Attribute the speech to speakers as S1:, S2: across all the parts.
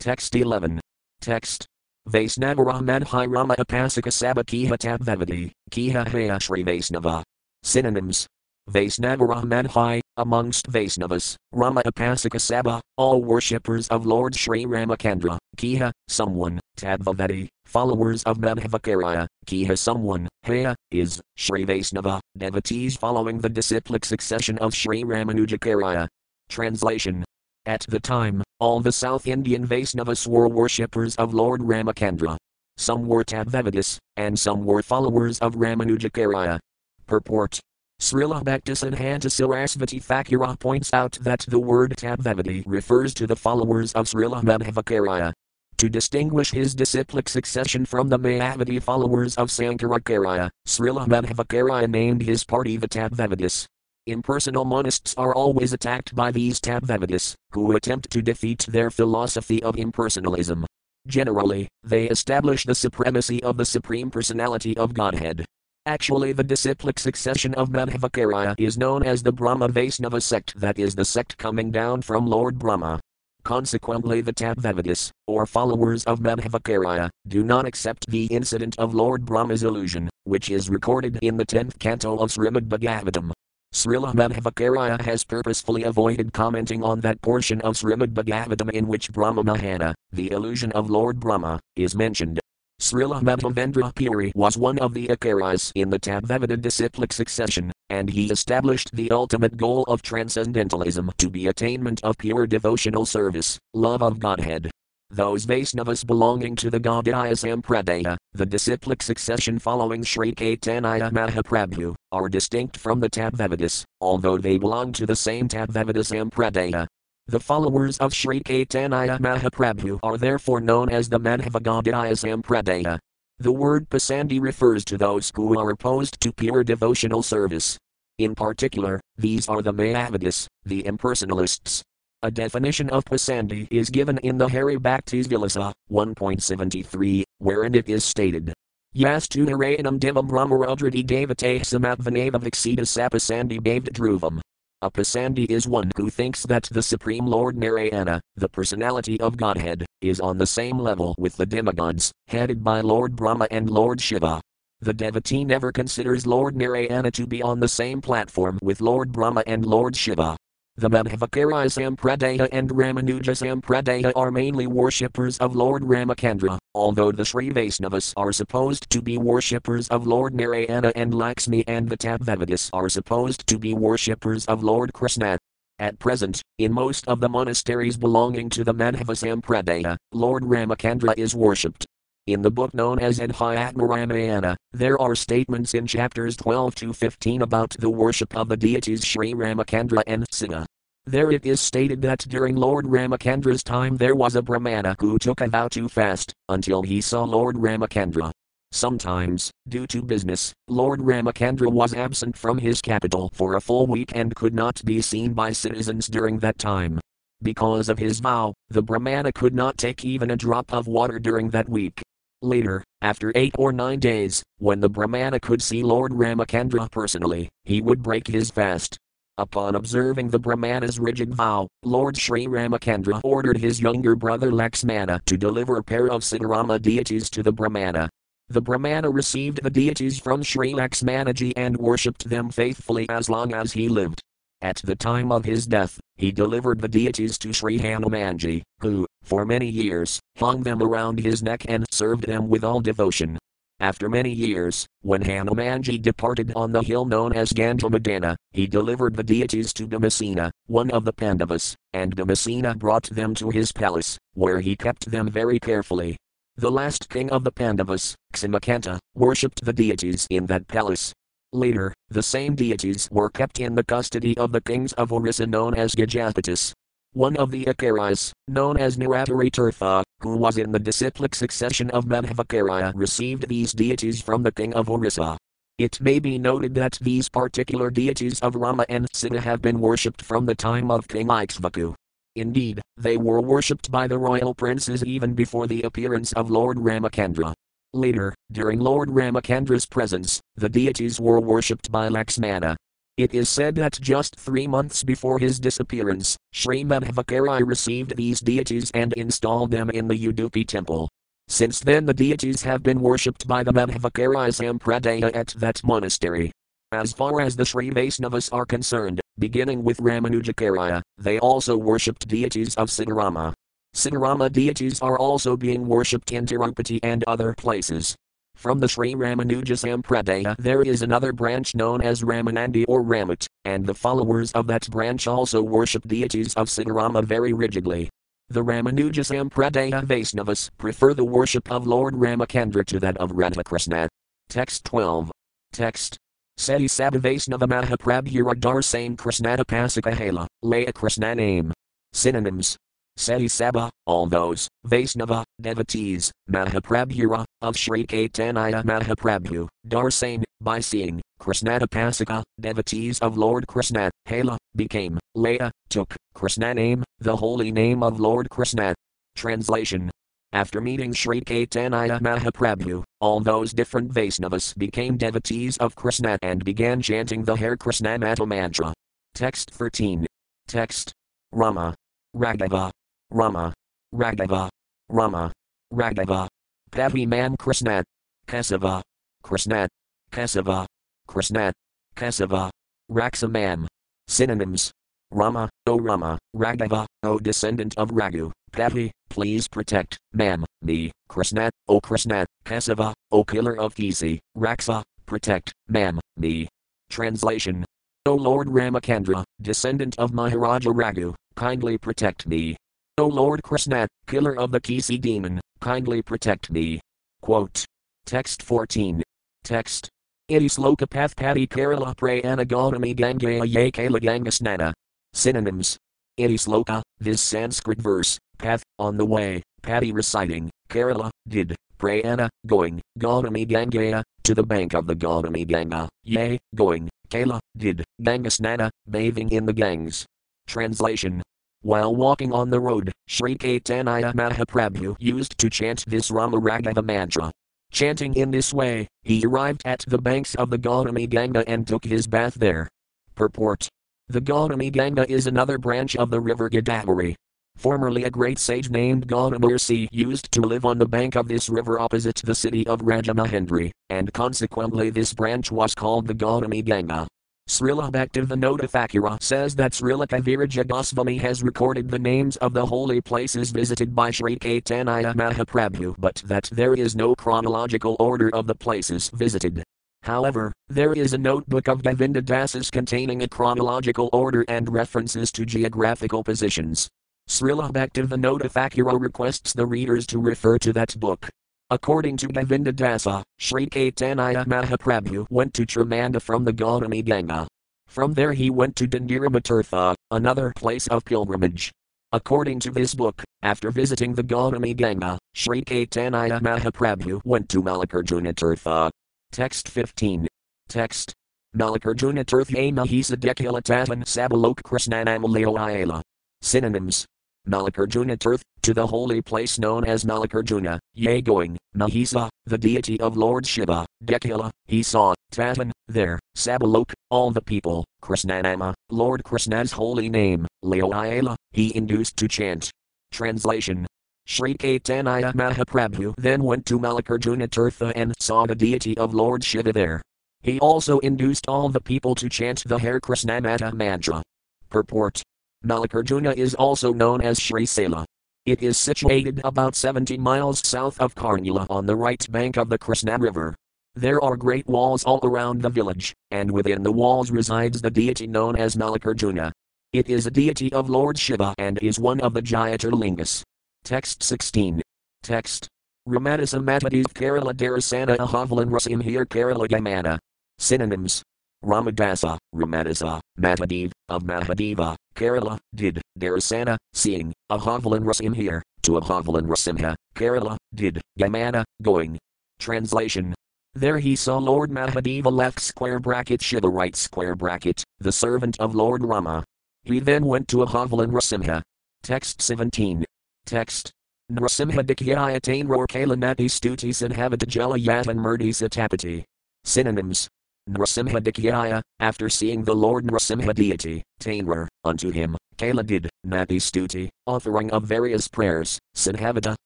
S1: Text 11. Text. Vaisnavara Madhi Rama Apasika Sabha Kiha Tabvavati, Kiha Haya Shri Vaisnava. Synonyms. Vaisnavara Madhi, amongst Vaisnavas, Rama Apasika Sabha, all worshippers of Lord Sri Ramakandra, Kiha, someone, Tadvavati, followers of Madhavakarya, Kiha someone, Haya, is, Sri Vaisnava, devotees following the disciplic succession of Sri Ramanujakarya. Translation At the time, all the South Indian Vaisnavas were worshippers of Lord Ramakandra. Some were Tadvavadis, and some were followers of Ramanujakarya. Purport Srila Bhaktisiddhanta Sarasvati Thakura points out that the word Tadvavati refers to the followers of Srila Madhavakarya. To distinguish his disciplic succession from the Mayavadi followers of Sankaracharya, Srila Madhavakarya named his party the Tadvavadis. Impersonal monists are always attacked by these Tadvavadis, who attempt to defeat their philosophy of impersonalism. Generally, they establish the supremacy of the Supreme Personality of Godhead. Actually, the disciplic succession of Madhavakarya is known as the Brahma Vaisnava sect, that is, the sect coming down from Lord Brahma. Consequently, the Tadvavadis, or followers of Madhavakarya, do not accept the incident of Lord Brahma's illusion, which is recorded in the 10th canto of Srimad Bhagavatam. Srila Madhavakarya has purposefully avoided commenting on that portion of Srimad Bhagavatam in which Brahma Mahana, the illusion of Lord Brahma, is mentioned. Srila Madhavendra Puri was one of the Acharyas in the Tadvavada disciplic succession, and he established the ultimate goal of transcendentalism to be attainment of pure devotional service, love of Godhead. Those Vaisnavas belonging to the Gaudiya Sampradaya, the disciplic succession following Sri Caitanya Mahaprabhu, are distinct from the Tadvavadis, although they belong to the same Tadvavada Sampradaya. The followers of Sri Caitanya Mahaprabhu are therefore known as the Madhavagaudiya Sampradaya. The word Pasandi refers to those who are opposed to pure devotional service. In particular, these are the Mayavadis, the impersonalists, a definition of pasandi is given in the Hari Bhaktis Vilasa 1.73, wherein it is stated. Yastu Narayanam Divam Brahmarudradi Devate Samatvaneva Viksita Sapasandi Bhavd Dhruvam. A pasandi is one who thinks that the Supreme Lord Narayana, the personality of Godhead, is on the same level with the demigods, headed by Lord Brahma and Lord Shiva. The devotee never considers Lord Narayana to be on the same platform with Lord Brahma and Lord Shiva. The Madhavakarya Sampradaya and Ramanuja Sampradaya are mainly worshippers of Lord Ramakandra, although the Sri Vaisnavas are supposed to be worshippers of Lord Narayana and Lakshmi and the Tadvavadis are supposed to be worshippers of Lord Krishna. At present, in most of the monasteries belonging to the Madhava Sampradaya, Lord Ramakandra is worshipped. In the book known as Adhyatma Ramayana, there are statements in chapters 12 to 15 about the worship of the deities Sri Ramakandra and Sita. There it is stated that during Lord Ramakandra's time there was a Brahmana who took a vow to fast until he saw Lord Ramakandra. Sometimes, due to business, Lord Ramakandra was absent from his capital for a full week and could not be seen by citizens during that time. Because of his vow, the Brahmana could not take even a drop of water during that week. Later, after eight or nine days, when the Brahmana could see Lord Ramakandra personally, he would break his fast. Upon observing the Brahmana's rigid vow, Lord Sri Ramakandra ordered his younger brother Laxmana to deliver a pair of Siddharama deities to the Brahmana. The Brahmana received the deities from Sri Laxmanaji and worshipped them faithfully as long as he lived. At the time of his death, he delivered the deities to Sri Hanumanji, who, for many years, hung them around his neck and served them with all devotion. After many years, when Hanumanji departed on the hill known as Gandhamadana, he delivered the deities to Damasena, one of the Pandavas, and Damasena brought them to his palace, where he kept them very carefully. The last king of the Pandavas, Ksimakanta, worshipped the deities in that palace. Later, the same deities were kept in the custody of the kings of Orissa known as Gajapatis. One of the Acharyas, known as Narahari Tirtha, who was in the disciplic succession of Madhavakarya, received these deities from the king of Orissa. It may be noted that these particular deities of Rama and Sita have been worshipped from the time of King Ikshvaku. Indeed, they were worshipped by the royal princes even before the appearance of Lord Ramakandra. Later, during Lord Ramakandra's presence, the deities were worshipped by Laxmana. It is said that just three months before his disappearance, Sri Madhvacharya received these deities and installed them in the Udupi temple. Since then, the deities have been worshipped by the Madhvacharya Sampradaya at that monastery. As far as the Sri Vaisnavas are concerned, beginning with Ramanujakarya, they also worshipped deities of Siddharama. Siddharama deities are also being worshipped in Tirupati and other places. From the Sri Ramanuja Sampradaya there is another branch known as Ramanandi or Ramat, and the followers of that branch also worship deities of Siddharama very rigidly. The Ramanuja Sampradaya Vaisnavas prefer the worship of Lord Ramakandra to that of Radhakrishna. Text 12. Text. Seti Sabhavasnava Mahaprabhura Darsane Krishnata Pasika Hala, Laya Krishna name. Synonyms Seti Sabha, all those, Vaisnava, devotees, Mahaprabhura, of Sri Caitanya Mahaprabhu, Darsane, by seeing, Krishnatapasika, devotees of Lord Krishna, Hala, became, Laya, took, Krishna name, the holy name of Lord Krishna. Translation after meeting Sri Caitanya Mahaprabhu, all those different Vaisnavas became devotees of Krishna and began chanting the Hare Krishna Mata mantra. Text 13. Text. Rama. Raghava. Rama. Raghava. Rama. Raghava. Paviman Krishna. Kesava. Krishna. Kesava. Krishna. Kesava. Raksaman. Synonyms. Rama, O Rama, Raghava, O descendant of Raghu, Pavi, please protect, Mam, me, Krishna, O Krishna, Kesava, O killer of Kesi, Raksa, protect, Mam, me. Translation. O Lord Ramakandra, descendant of Maharaja Raghu, kindly protect me. O Lord Krishna, killer of the Kesi demon, kindly protect me. Quote. Text 14. Text. Iti sloka pathpati Kerala prayana gautami gangaya ye kala ganga snana. Synonyms. Iti sloka, this Sanskrit verse, path, on the way, pati reciting, Kerala, did, prayana, going, gautami gangaya, to the bank of the Gautami Ganga, yea, going, Kala, did, Ganga snana, bathing in the Ganges. Translation. While walking on the road, Sri Caitanya Mahaprabhu used to chant this Rama Raghava mantra. Chanting in this way, he arrived at the banks of the Gautami Ganga and took his bath there. Purport. The Gautami Ganga is another branch of the river Godavari. Formerly a great sage named Gaudamarsi used to live on the bank of this river opposite the city of Rajamahendri, and consequently this branch was called the Gautami Ganga. Srila Bhaktivinoda Thakura says that Srila Kaviraja Goswami has recorded the names of the holy places visited by Sri Caitanya Mahaprabhu but that there is no chronological order of the places visited. However, there is a notebook of Govinda Dasas containing a chronological order and references to geographical positions. Srila Bhaktivinoda Thakura requests the readers to refer to that book. According to Govinda Dasa, Sri Caitanya Mahaprabhu went to Tramanda from the Gautami Ganga. From there he went to Dandiramatırtha, another place of pilgrimage. According to this book, after visiting the Gautami Ganga, Sri Caitanya Mahaprabhu went to Mallikarjuna Tirtha. Text 15. Text. Mallikarjuna Tirtha Mahisa Dekila Tatan Sabalok Krishnanamalayo Ayala. Synonyms. Mallikarjuna Tirth, to the holy place known as Mallikarjuna, yea going, Mahisa, the deity of Lord Shiva, Dekila, he saw, Tatan, there, Sabalok, all the people, Krishnanama, Lord Krishna's holy name, Leoayala, he induced to chant. Translation. Sri Caitanya Mahaprabhu then went to Mallikarjuna Tirtha and saw the deity of Lord Shiva there. He also induced all the people to chant the Hare Krishna Mata mantra. Purport. Mallikarjuna is also known as Sri Sela. It is situated about 70 miles south of Karnula on the right bank of the Krishna River. There are great walls all around the village, and within the walls resides the deity known as Mallikarjuna. It is a deity of Lord Shiva and is one of the Jyotirlingas. Text 16. Text. Ramadasa Matadis Kerala Darasana Ahavalan Rasimhir Kerala Gamana. Synonyms. Ramadasa, Ramadasa, Matadev, of Mahadeva, Kerala, did, Darasana, seeing, Ahavalan Rasimhir, to Ahavalan Rasimha, Kerala, did, Yamana, going. Translation. There he saw Lord Mahadeva left square bracket Shiva right square bracket, the servant of Lord Rama. He then went to Ahavalan Rasimha. Text 17. Text. Nrasimha Dikyayatane Ror Kalanati Stuti Sanhavata Jala Yatan Murdi Satapati. Synonyms. Nrasimhadikyaya, after seeing the Lord Nrasimha deity, Tainrar, unto him, Kala did, Nati Stuti, offering of various prayers, Sinhavada,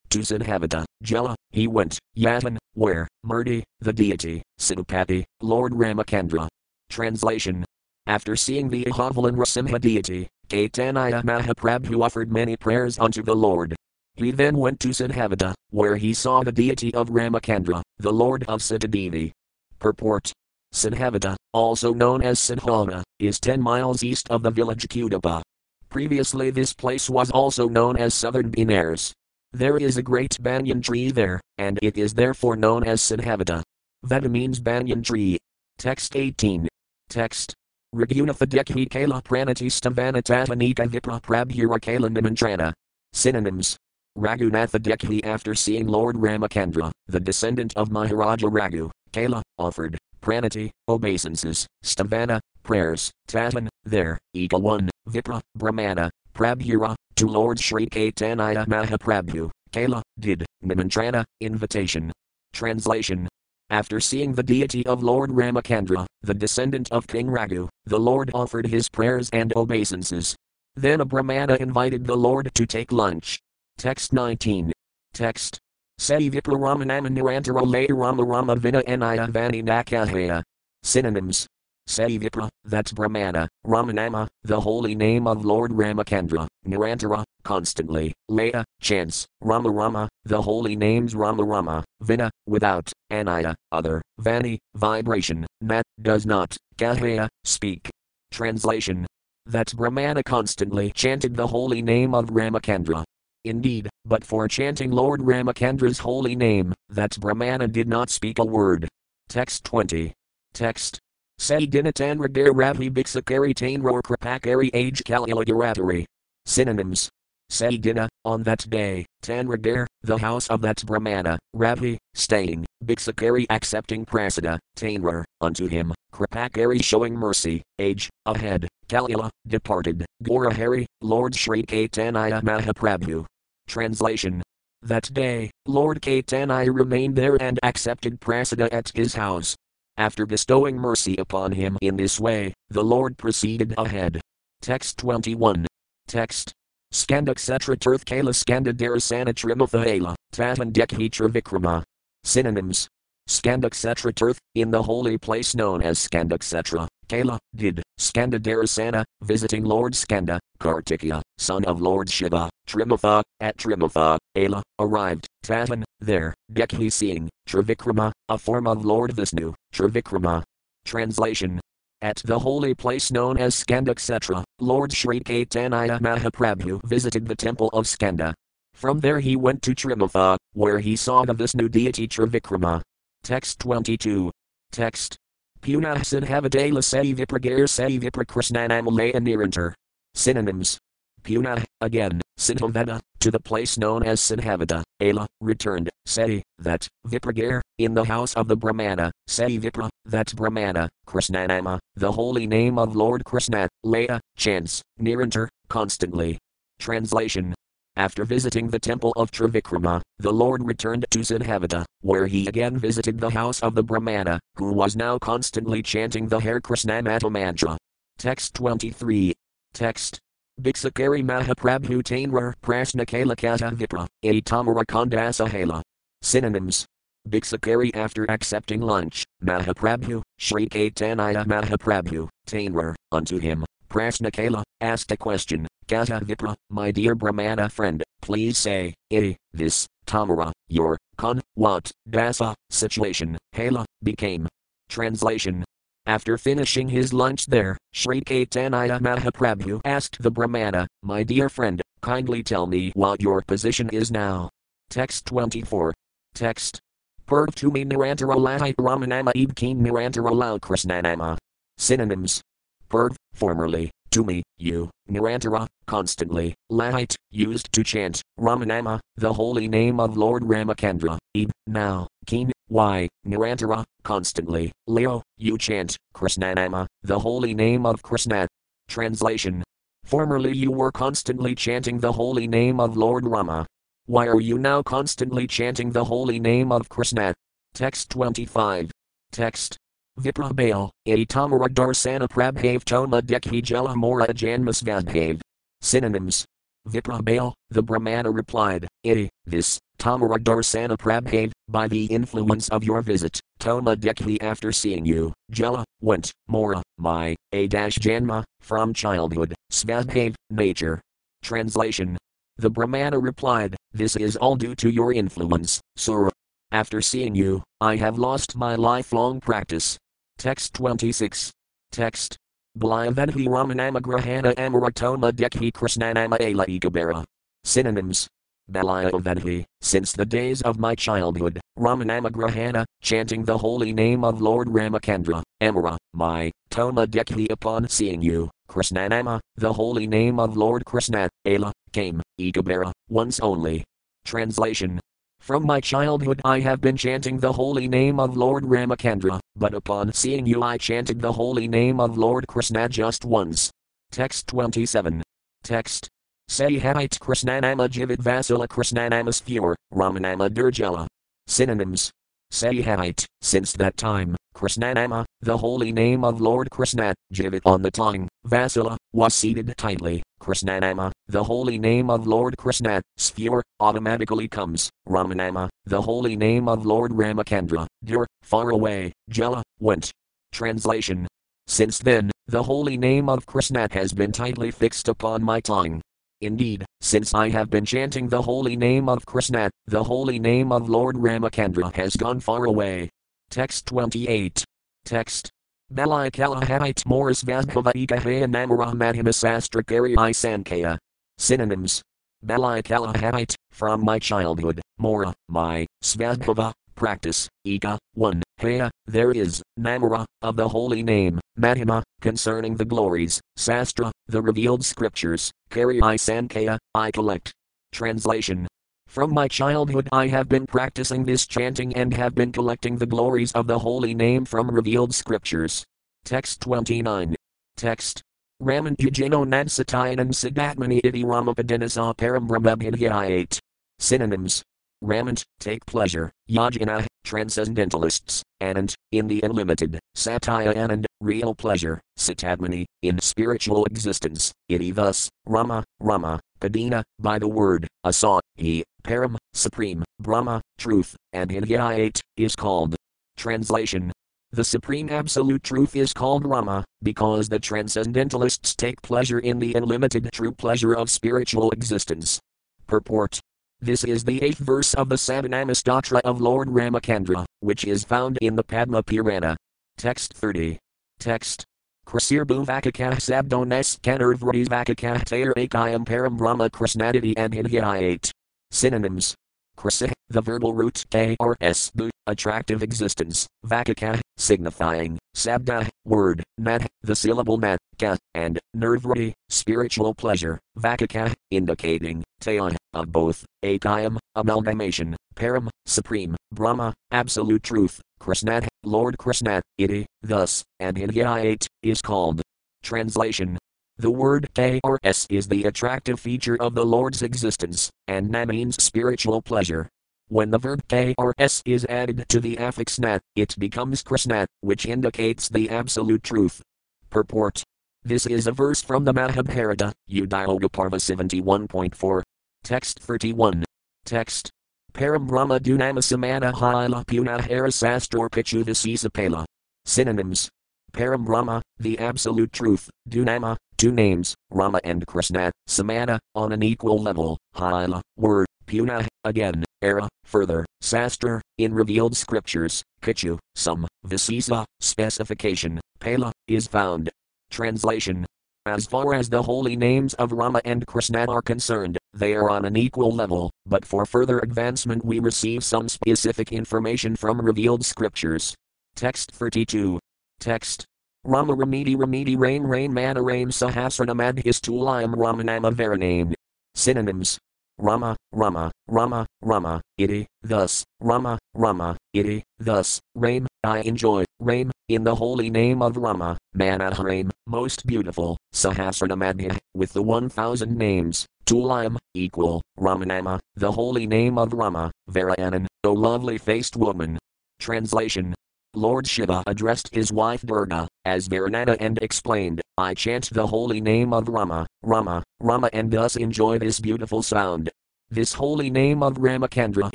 S1: to Sinhavada, Jela, he went, Yatan, where, Murti, the deity, Sinupati, Lord Ramakandra. Translation After seeing the Ahavalan Rasimha deity, Caitanya Mahaprabhu offered many prayers unto the Lord. He then went to Sinhavada, where he saw the deity of Ramakandra, the Lord of Sitadevi. Purport Sinhavada, also known as Sinhala, is 10 miles east of the village Kudapa. Previously, this place was also known as Southern Benares. There is a great banyan tree there, and it is therefore known as Sinhavada. Veda means banyan tree. Text 18. Text. Ragunatha Kala Pranati Stavana Tatanika Vipra Prabhura Kala Nimantrana. Synonyms. Raghunatha Dekhi after seeing Lord Ramakandra, the descendant of Maharaja Raghu, Kala, offered pranati, obeisances, stavana, prayers, tatan, there, Eka 1, Vipra, Brahmana, Prabhura, to Lord Sri Caitanya Mahaprabhu, Kala, did, Nimantrana, invitation. Translation after seeing the deity of Lord Ramakandra, the descendant of King Raghu, the Lord offered his prayers and obeisances. Then a Brahmana invited the Lord to take lunch. Text 19. Text Seti Vipraramanama Nirantara Laya Rama Vina Anaya Vani Nakahaya. Synonyms. Seti Vipra, that's Brahmana, Ramanama, the holy name of Lord Ramakandra, Nirantara, constantly, Laya, chance, Rama Rama, the holy names Rama Rama, Vina, without, Anaya, other, Vani, vibration, Nat, does not, Kahaya, speak. Translation. That Brahmana constantly chanted the holy name of Ramakandra, Indeed, but for chanting Lord Ramakandra's holy name, that Brahmana did not speak a word. Text 20. Text. Say Dinatanradare Ravi Bhiksakari Tainror Kripakari Age Kalilagaratari. Synonyms. Say Dina, on that day, Tanradare, the house of that Brahmana, Ravi, staying, Bhiksakari accepting prasada, Tainrar, unto him, Kripakari showing mercy, age, ahead, Kalila, departed, Gorahari, Lord Sri Caitanya Mahaprabhu, Translation That day, Lord Caitanya remained there and accepted prasada at his house. After bestowing mercy upon him in this way, the Lord proceeded ahead. Text 21. Text. Skandak Setra Tirth Kala Skanda Darasana Trimathaela, Tatan Dekhitra Vikrama. Synonyms. Skandaksetra Tirth, in the holy place known as Skandaksetra, Kala, did, Skanda Darasana, visiting Lord Skanda, Kartikeya, son of Lord Shiva, Trimatha, at Trimatha, Ala, arrived, Tatan, there, Dekhi seeing, Trivikrama, a form of Lord Vishnu, Trivikrama. Translation at the holy place known as Skandaksetra, Lord Sri Caitanya Mahaprabhu visited the temple of Skanda. From there he went to Trimatha, where he saw the Vishnu deity Trivikrama. Text 22. Text. Punah Sinhavadala Seti Viprakrishnanamalaya Nirantar. Synonyms. Punah, again, Sinhavada, to the place known as Sinhavada, Ala, returned, Seti, that, Vipragare, in the house of the Brahmana, Seti Vipra, that Brahmana, Krishnanama, the holy name of Lord Krishna, Laya, chants, Nirantar, constantly. Translation after visiting the temple of Trivikrama, the Lord returned to Sinhavada, where he again visited the house of the Brahmana, who was now constantly chanting the Hare Krishnamata mantra. Text 23. Text. Bhiksakari Mahaprabhu Tainrar Prasnakalakata Vipra, A Tamara Kandasahela. Synonyms. Bhiksakari after accepting lunch, Mahaprabhu, Sri Caitanya Mahaprabhu, Tainrar, unto him, Prasnakala, asked a question, Kata Vipra, my dear Brahmana friend, please say, iti, this, Tamara, your, con, what, dasa, situation, hala, became. Translation. After finishing his lunch there, Sri Caitanya Mahaprabhu asked the Brahmana, My dear friend, kindly tell me what your position is now. Text 24. Text. Purv to me Nirantara Lahite Ramanama Ibkeen Nirantara Lao Krishnanama. Synonyms. Purv, formerly, to me, you, Nirantara, constantly, light, used to chant, Ramanama, the holy name of Lord Ramakandra, Eb, now, Keen, why, Nirantara, constantly, Leo, you chant, Krishnanama, the holy name of Krishna. Translation. Formerly you were constantly chanting the holy name of Lord Rama. Why are you now constantly chanting the holy name of Krishna? Text 25. Text. Viprabale, Itamara Darsana Prabhave Toma Dekhi Jela Mora Janmasvadhave. Synonyms. Viprabale, the Brahmana replied, Iti, this, Tamara Darsana Prabhave, by the influence of your visit, Toma Dekhi after seeing you, Jela, went, Mora, my, A Janma, from childhood, Svadhave, nature. Translation. The Brahmana replied, This is all due to your influence, Sura. After seeing you, I have lost my lifelong practice. Text 26. Text. Blyavadhi Ramanama Grahana Amaratoma Dekhi Krishnanama Ela Ekabara. Synonyms. Balayavadhi, since the days of my childhood, Ramanamagrahana, chanting the holy name of Lord Ramakandra, Amara, my, Toma Dekhi upon seeing you, Krishnanama, the holy name of Lord Krishna, Ela, came, Ekabara, once only. Translation. From my childhood I have been chanting the holy name of Lord Ramakandra, but upon seeing you I chanted the holy name of Lord Krishna just once. Text 27. Text. Sayhavite Krishnanama Jivit Vasila Krishnanama Sphere, Ramanama Durjala. Synonyms. Sayhavite, since that time, Krishnanama, the holy name of Lord Krishna, Jivit on the tongue, Vasila, was seated tightly, Krishnanama, the holy name of Lord Krishna, sphere, automatically comes, Ramanama, the holy name of Lord Ramakandra, Dur, far away, Jela, went. Translation. Since then, the holy name of Krishna has been tightly fixed upon my tongue. Indeed, since I have been chanting the holy name of Krishna, the holy name of Lord Ramakandra has gone far away. Text 28. Text. Balayakalahavite Morris Vasbhavaikahaya Namarahmadhimasastrakari I Sankaya. Synonyms. Balayakalahavite, from my childhood, Mora, my, Svadbhava, practice, Ika, 1, Haya, there is, Namara, of the holy name, Madhima, concerning the glories, Sastra, the revealed scriptures, Kari I Sankaya, I collect. Translation. From my childhood I have been practicing this chanting and have been collecting the glories of the holy name from revealed scriptures. Text 29. Text. Raman Yujino Nadsatayanam Siddhatmani Iti Ramapadinasa Param Brahmabhidhyayate. Synonyms. Ramant, take pleasure, Yajana, transcendentalists, Anand, in the unlimited, Satya Anand, real pleasure, Satadmani, in spiritual existence, Iti thus, Rama, Rama, Padina, by the word, Asa, he, Param, supreme, Brahma, truth, and Hidayat, is called. Translation The supreme absolute truth is called Rama, because the transcendentalists take pleasure in the unlimited true pleasure of spiritual existence. Purport this is the eighth verse of the Savanamastatra of Lord Ramakandra, which is found in the Padma Purana. Text 30. Text. Krasirbu Vakakah Sabdones Kanarvris Vakakah Tair Akayam Param Brahma Krishnaditi and Hidhyayate. Synonyms. Krasa, the verbal root K or S, bu, attractive existence, Vakaka, signifying, Sabda, word, Nat, the syllable Nat, Ka, and Nirvri, spiritual pleasure, Vakaka, indicating, Taya, of both, Akayam, amalgamation, Param, supreme, Brahma, absolute truth, Krishnat, Lord Krishnat, Iti, thus, and in Hidhyayate, is called. Translation the word K or S is the attractive feature of the Lord's existence, and Na means spiritual pleasure. When the verb K or S is added to the affix nat, it becomes Krishnat, which indicates the absolute truth. Purport. This is a verse from the Mahabharata, Udyogaparva 71.4. Text 31. Text. Param Brahma Dunama Samana Haila Punahara Sastor Pichu Visisapela. Synonyms. Param Brahma, the absolute truth, Dunama, two names, Rama and Krishna, Samana, on an equal level, Haila, word, Puna, again, era, further, Sastra, in revealed scriptures, Kichu, some, Visisa, specification, Pela, is found. Translation as far as the holy names of Rama and Krishna are concerned, they are on an equal level, but for further advancement we receive some specific information from revealed scriptures. Text 32. Text. Rama Ramidi Ramidi Rain Rain Mana Rain Sahasranamad Histulayam Ramanama Varaname. Synonyms. Rama, Rama, Rama, Rama, iti, thus, Rama, Rama, iti, thus, Rame, I enjoy, Rame, in the holy name of Rama, Manaharam, most beautiful, Sahasranamadhya, with the one thousand names, Tulayam, equal, Ramanama, the holy name of Rama, Varayanan, O lovely faced woman. Translation Lord Shiva addressed his wife Durga as Varanana and explained, I chant the holy name of Rama, Rama, Rama and thus enjoy this beautiful sound. This holy name of Ramakandra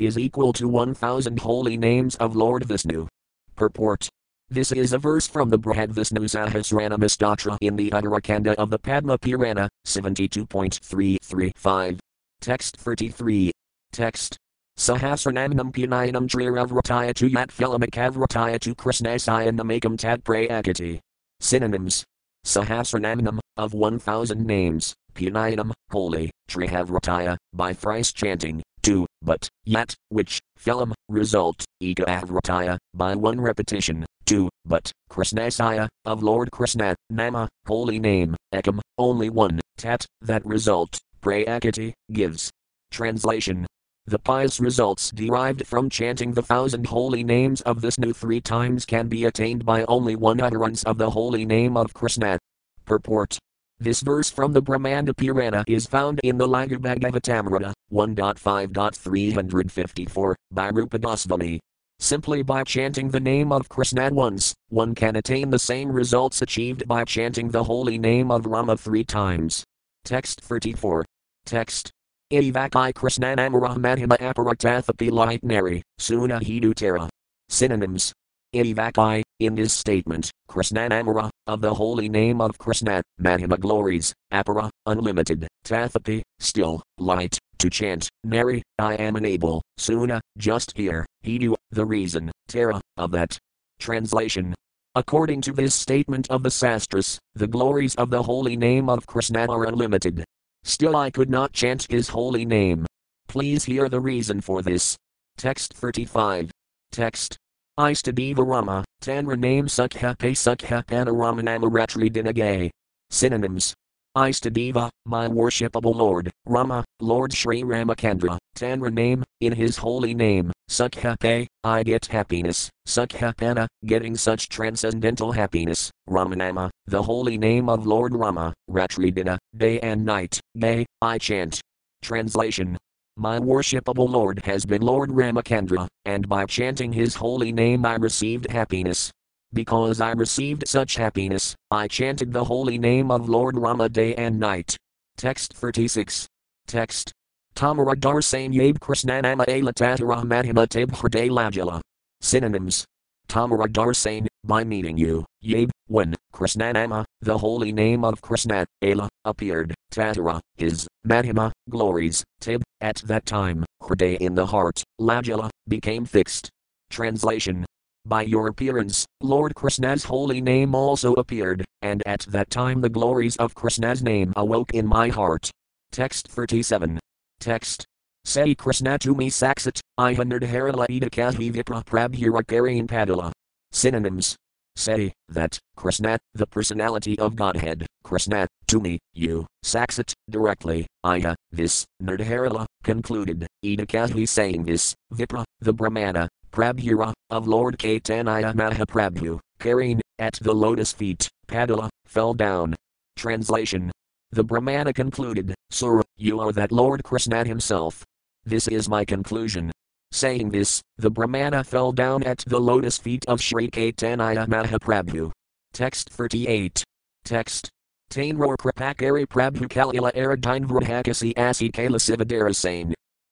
S1: is equal to 1000 holy names of Lord Vishnu. Purport this is a verse from the Brihadvishnu Sahasranama Stotra in the Uttarakanda of the Padma Purana, 72.335. Text 33. Text. Sahasranamnam Punayanam Triravrataya tu Yat Philamakavrataya tu Krishnasaya Tad Prayakati. Synonyms. Sahasranamnam, of 1000 names, Punayanam, holy, Trihavrataya, by thrice chanting, tu, but, yet, which, philam, result, eka avrataya, by one repetition, 2. but, Krishnasaya, of Lord Krishna, Nama, holy name, Ekam, only one, Tat, that result, Prayakati, gives. Translation The pious results derived from chanting the thousand holy names of Vishnu three times can be attained by only one utterance of the holy name of Krishna. Purport This verse from the Brahmanda Purana is found in the Laghu Bhagavatamrita 1.5.354 by Rupa Goswami. Simply by chanting the name of Krishna once, one can attain the same results achieved by chanting the holy name of Rama three times. Text 34. Text. Ivakai Krishnanamara Mahima Aparatathapi Lightnary, Suna Hidutera. Synonyms. Ivakai, in this statement, Krishnanamara, of the holy name of Krishna, Mahima glories, Apara, unlimited, Tathapi, still, light, to chant, Nary, I am unable, Suna, just here, Hidu, the reason, Tara, of that. Translation. According to this statement of the Sastras, the glories of the holy name of Krishna are unlimited. Still I could not chant his holy name. Please hear the reason for this. Text 35. Text. Istadeva Rama, Tanra name Sukha Pe Sukha Panorama Ratri Dinagay. Synonyms. Istadeva, my worshipable Lord, Rama, Lord Sri Ramakandra, Tanra name, in his holy name, Sukhape, I get happiness, Sukhapana, getting such transcendental happiness, Ramanama, the holy name of Lord Rama, Ratridina, day and night, day, I chant. Translation my worshipable Lord has been Lord Ramakandra, and by chanting his holy name I received happiness. Because I received such happiness, I chanted the holy name of Lord Rama day and night. Text 36. Text. Tamaradar Sain Yab Krishnanama Alatatara Mahima Tabhrade Lajala. Synonyms. Tamaradar Sain, by meeting you, Yab, when, Krishnanama, the holy name of Krishna, Ala, appeared, Tatara, his, Mahima, glories, Tib, at that time, Hriday in the heart, Lajala, became fixed. Translation by your appearance, Lord Krishna's holy name also appeared, and at that time the glories of Krishna's name awoke in my heart. Text 37. Text. Say Krishna to me Saksat, Ihanard Harala Edakahi Vipra Prabhurakarian Padala. Synonyms. Say, that, Krishna, the personality of Godhead, Krishna, to me, you, Saksat, directly, Iya, this, Nardharala, concluded, Edakahi saying this, Vipra, the Brahmana, Prabhura, of Lord Caitanya Mahaprabhu, carrying, at the lotus feet, Padala, fell down. Translation. The Brahmana concluded, Sir, you are that Lord Krishna himself. This is my conclusion. Saying this, the Brahmana fell down at the lotus feet of Sri Caitanya Mahaprabhu. Text 38. Text. Tainror Kripakari Prabhu Kalila Aradine Vrahakasi Asi Kala Sivadara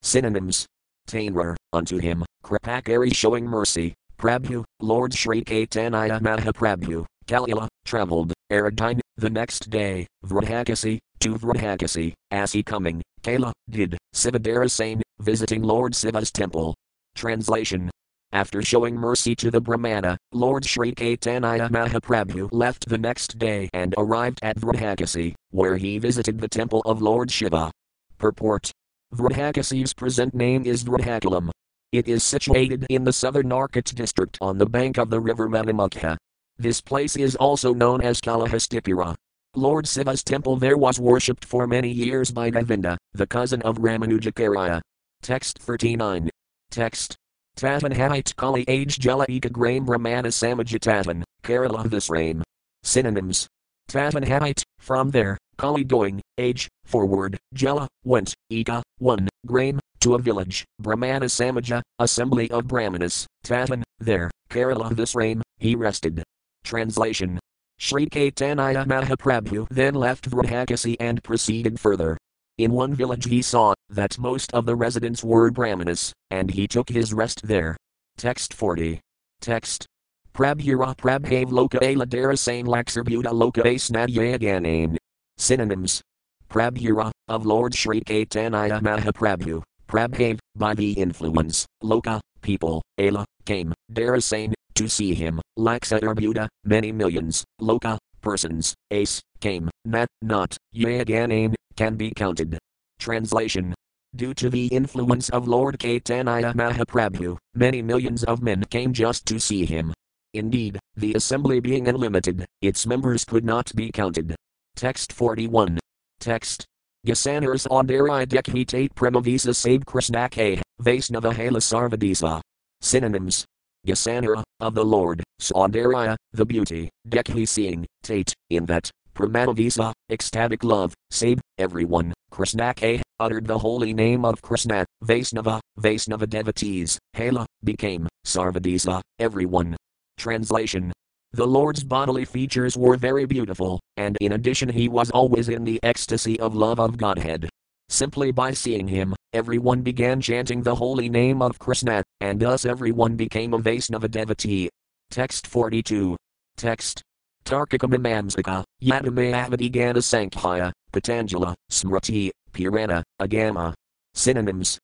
S1: Synonyms. Tainrar, unto him, Kripakari showing mercy, Prabhu, Lord Sri Caitanya Mahaprabhu, Kalila, travelled, Aradine, the next day, Vrahakasi, to Vrahakasi, as he coming, Kala, did, Sivadara Sane, visiting Lord Siva's temple. Translation after showing mercy to the Brahmana, Lord Sri Caitanya Mahaprabhu left the next day and arrived at Vrahakasi, where he visited the temple of Lord Shiva. Purport Vrahakasi's present name is Vrahakalam. It is situated in the southern Arcot district on the bank of the river Manimukha. This place is also known as Kalahastipura. Lord Siva's temple there was worshipped for many years by Govinda, the cousin of Ramanujakarya. Text 39. Text. Tatan Hait Kali Age Jala Eka Grame Ramana Samajitatan, Kerala Visrame. Synonyms. Tatan Hait, from there, Kali going, age, forward, Jala, went, Eka, one, Grame, to a village, Brahmana Samaja, assembly of Brahmanas, Tatan, there, Kerala of this reign, he rested. Translation Sri Caitanya Mahaprabhu then left Vrahakasi and proceeded further. In one village he saw that most of the residents were Brahmanas, and he took his rest there. Text 40. Text. Prabhura Prabhav Loka Aladara Sane Laksarbuta Loka Asnadyaganan. Synonyms. Prabhura, of Lord Sri Caitanya Mahaprabhu. Prabhav, by the influence, Loka, people, Ala, came, Darasane, to see him, Laksa Arbuda, many millions, Loka, persons, Ace, came, Nat, not, Yaganan, can be counted. Translation Due to the influence of Lord Caitanya Mahaprabhu, many millions of men came just to see him. Indeed, the assembly being unlimited, its members could not be counted. Text 41. Text. Gasanars Audari Dekhitate Premavisa Sab Krishnake, Vaisnava Hala Sarvadisa. Synonyms. Gasanara, of the Lord, Saundarya, the beauty, Dekhi seeing, Tate, in that, Pramadavisa, ecstatic love, Sab, everyone, Krishnake, uttered the holy name of Krishna, Vaisnava, Vaisnava devotees, Hala, became, Sarvadisa, everyone. Translation The Lord's bodily features were very beautiful, and in addition, he was always in the ecstasy of love of Godhead. Simply by seeing him, everyone began chanting the holy name of Krishna, and thus everyone became a Vaisnava devotee. Text 42. Text. Tarkika Mimamsaka, Yadamayavadhigana Sankhya, Patanjala, Smriti, Purana, Agama. Synonyms.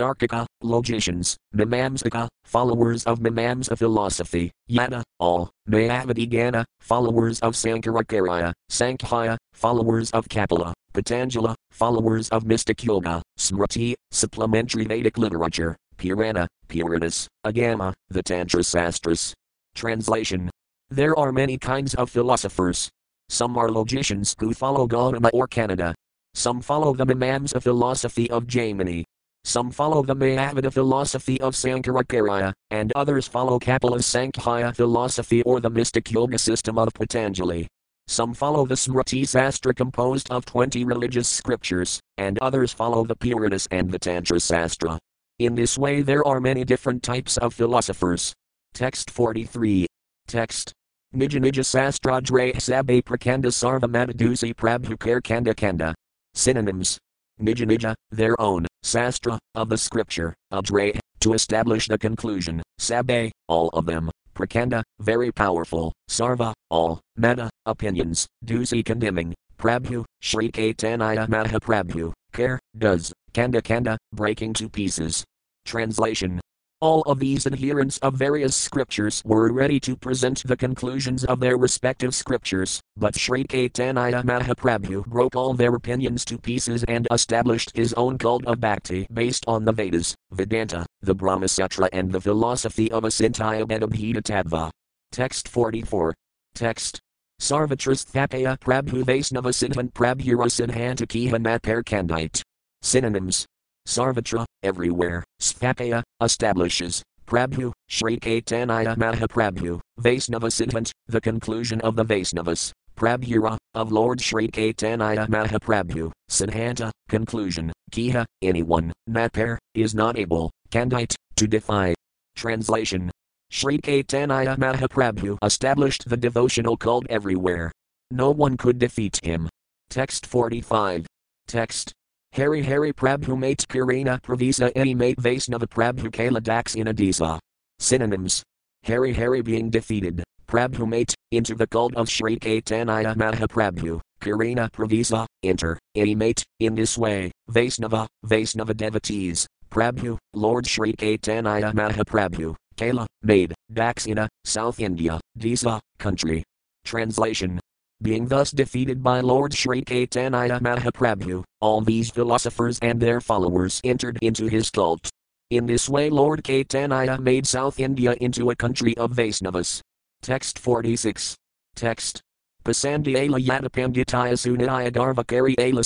S1: Tarkika, logicians, Mimamsaka, followers of Mimamsa philosophy, Yada, all, Mayavadhigana, followers of Sankaracharya, Sankhya, followers of Kapila, Patanjala, followers of mystic yoga, Smriti, supplementary Vedic literature, Purana, Puranas, Agama, the Tantra Sastras. Translation There are many kinds of philosophers. Some are logicians who follow Gautama or Kanada. Some follow the Mimamsa philosophy of Jaimini. Some follow the Mayavada philosophy of Sankaracharya, and others follow Kapila's Sankhya philosophy or the mystic yoga system of Patanjali. Some follow the Smriti Sastra composed of 20 religious scriptures, and others follow the Puranas and the Tantra Sastra. In this way, there are many different types of philosophers. Text 43. Text. Nija Nija Sastradre Sabe Prakanda Sarvamadadusi Prabhukar Kanda Kanda. Synonyms. Nija, their own, Sastra, of the scripture, Adre, to establish the conclusion, Sabe, all of them, Prakanda, very powerful, Sarva, all, Meta, opinions, Dusi condemning, Prabhu, Sri Caitanya Mahaprabhu, Care, does, Kanda Kanda, breaking to pieces. Translation all of these adherents of various scriptures were ready to present the conclusions of their respective scriptures, but Sri Caitanya Mahaprabhu broke all their opinions to pieces and established his own cult of bhakti based on the Vedas, Vedanta, the Brahmasutra, and the philosophy of Asintaya Vedabhita Tattva. Text 44. Text. Sarvatras Thapaya Prabhu Vaisnava Siddhan Prabhura Siddhanta Kihanat Kandite. Synonyms. Sarvatra, everywhere, Sthapaya, establishes, Prabhu, Sri Caitanya Mahaprabhu, Vaisnava Siddhant, the conclusion of the Vaisnavas, Prabhura, of Lord Sri Caitanya Mahaprabhu, Siddhanta, conclusion, Kiha, anyone, Napar, is not able, Kandite, to defy. Translation Sri Caitanya Mahaprabhu established the devotional cult everywhere. No one could defeat him. Text 45. Text. Hari Hari Prabhu Mate Purina Pravisa Any Mate Vaisnava Prabhu Kala Daxinadisa. Synonyms. Hari Hari being defeated, Prabhu Mate, into the cult of Sri Caitanya Mahaprabhu, Purina Pravisa, enter, any mate, in this way, Vaisnava, Vaisnava devotees, Prabhu, Lord Sri Caitanya Mahaprabhu, Kala, made, Daxina, South India, Disa, country. Translation being thus defeated by Lord Sri Caitanya Mahaprabhu, all these philosophers and their followers entered into his cult. In this way, Lord Caitanya made South India into a country of Vaisnavas. Text 46. Text. Pasandi ala yadapamditaya sunaya dharvakari ala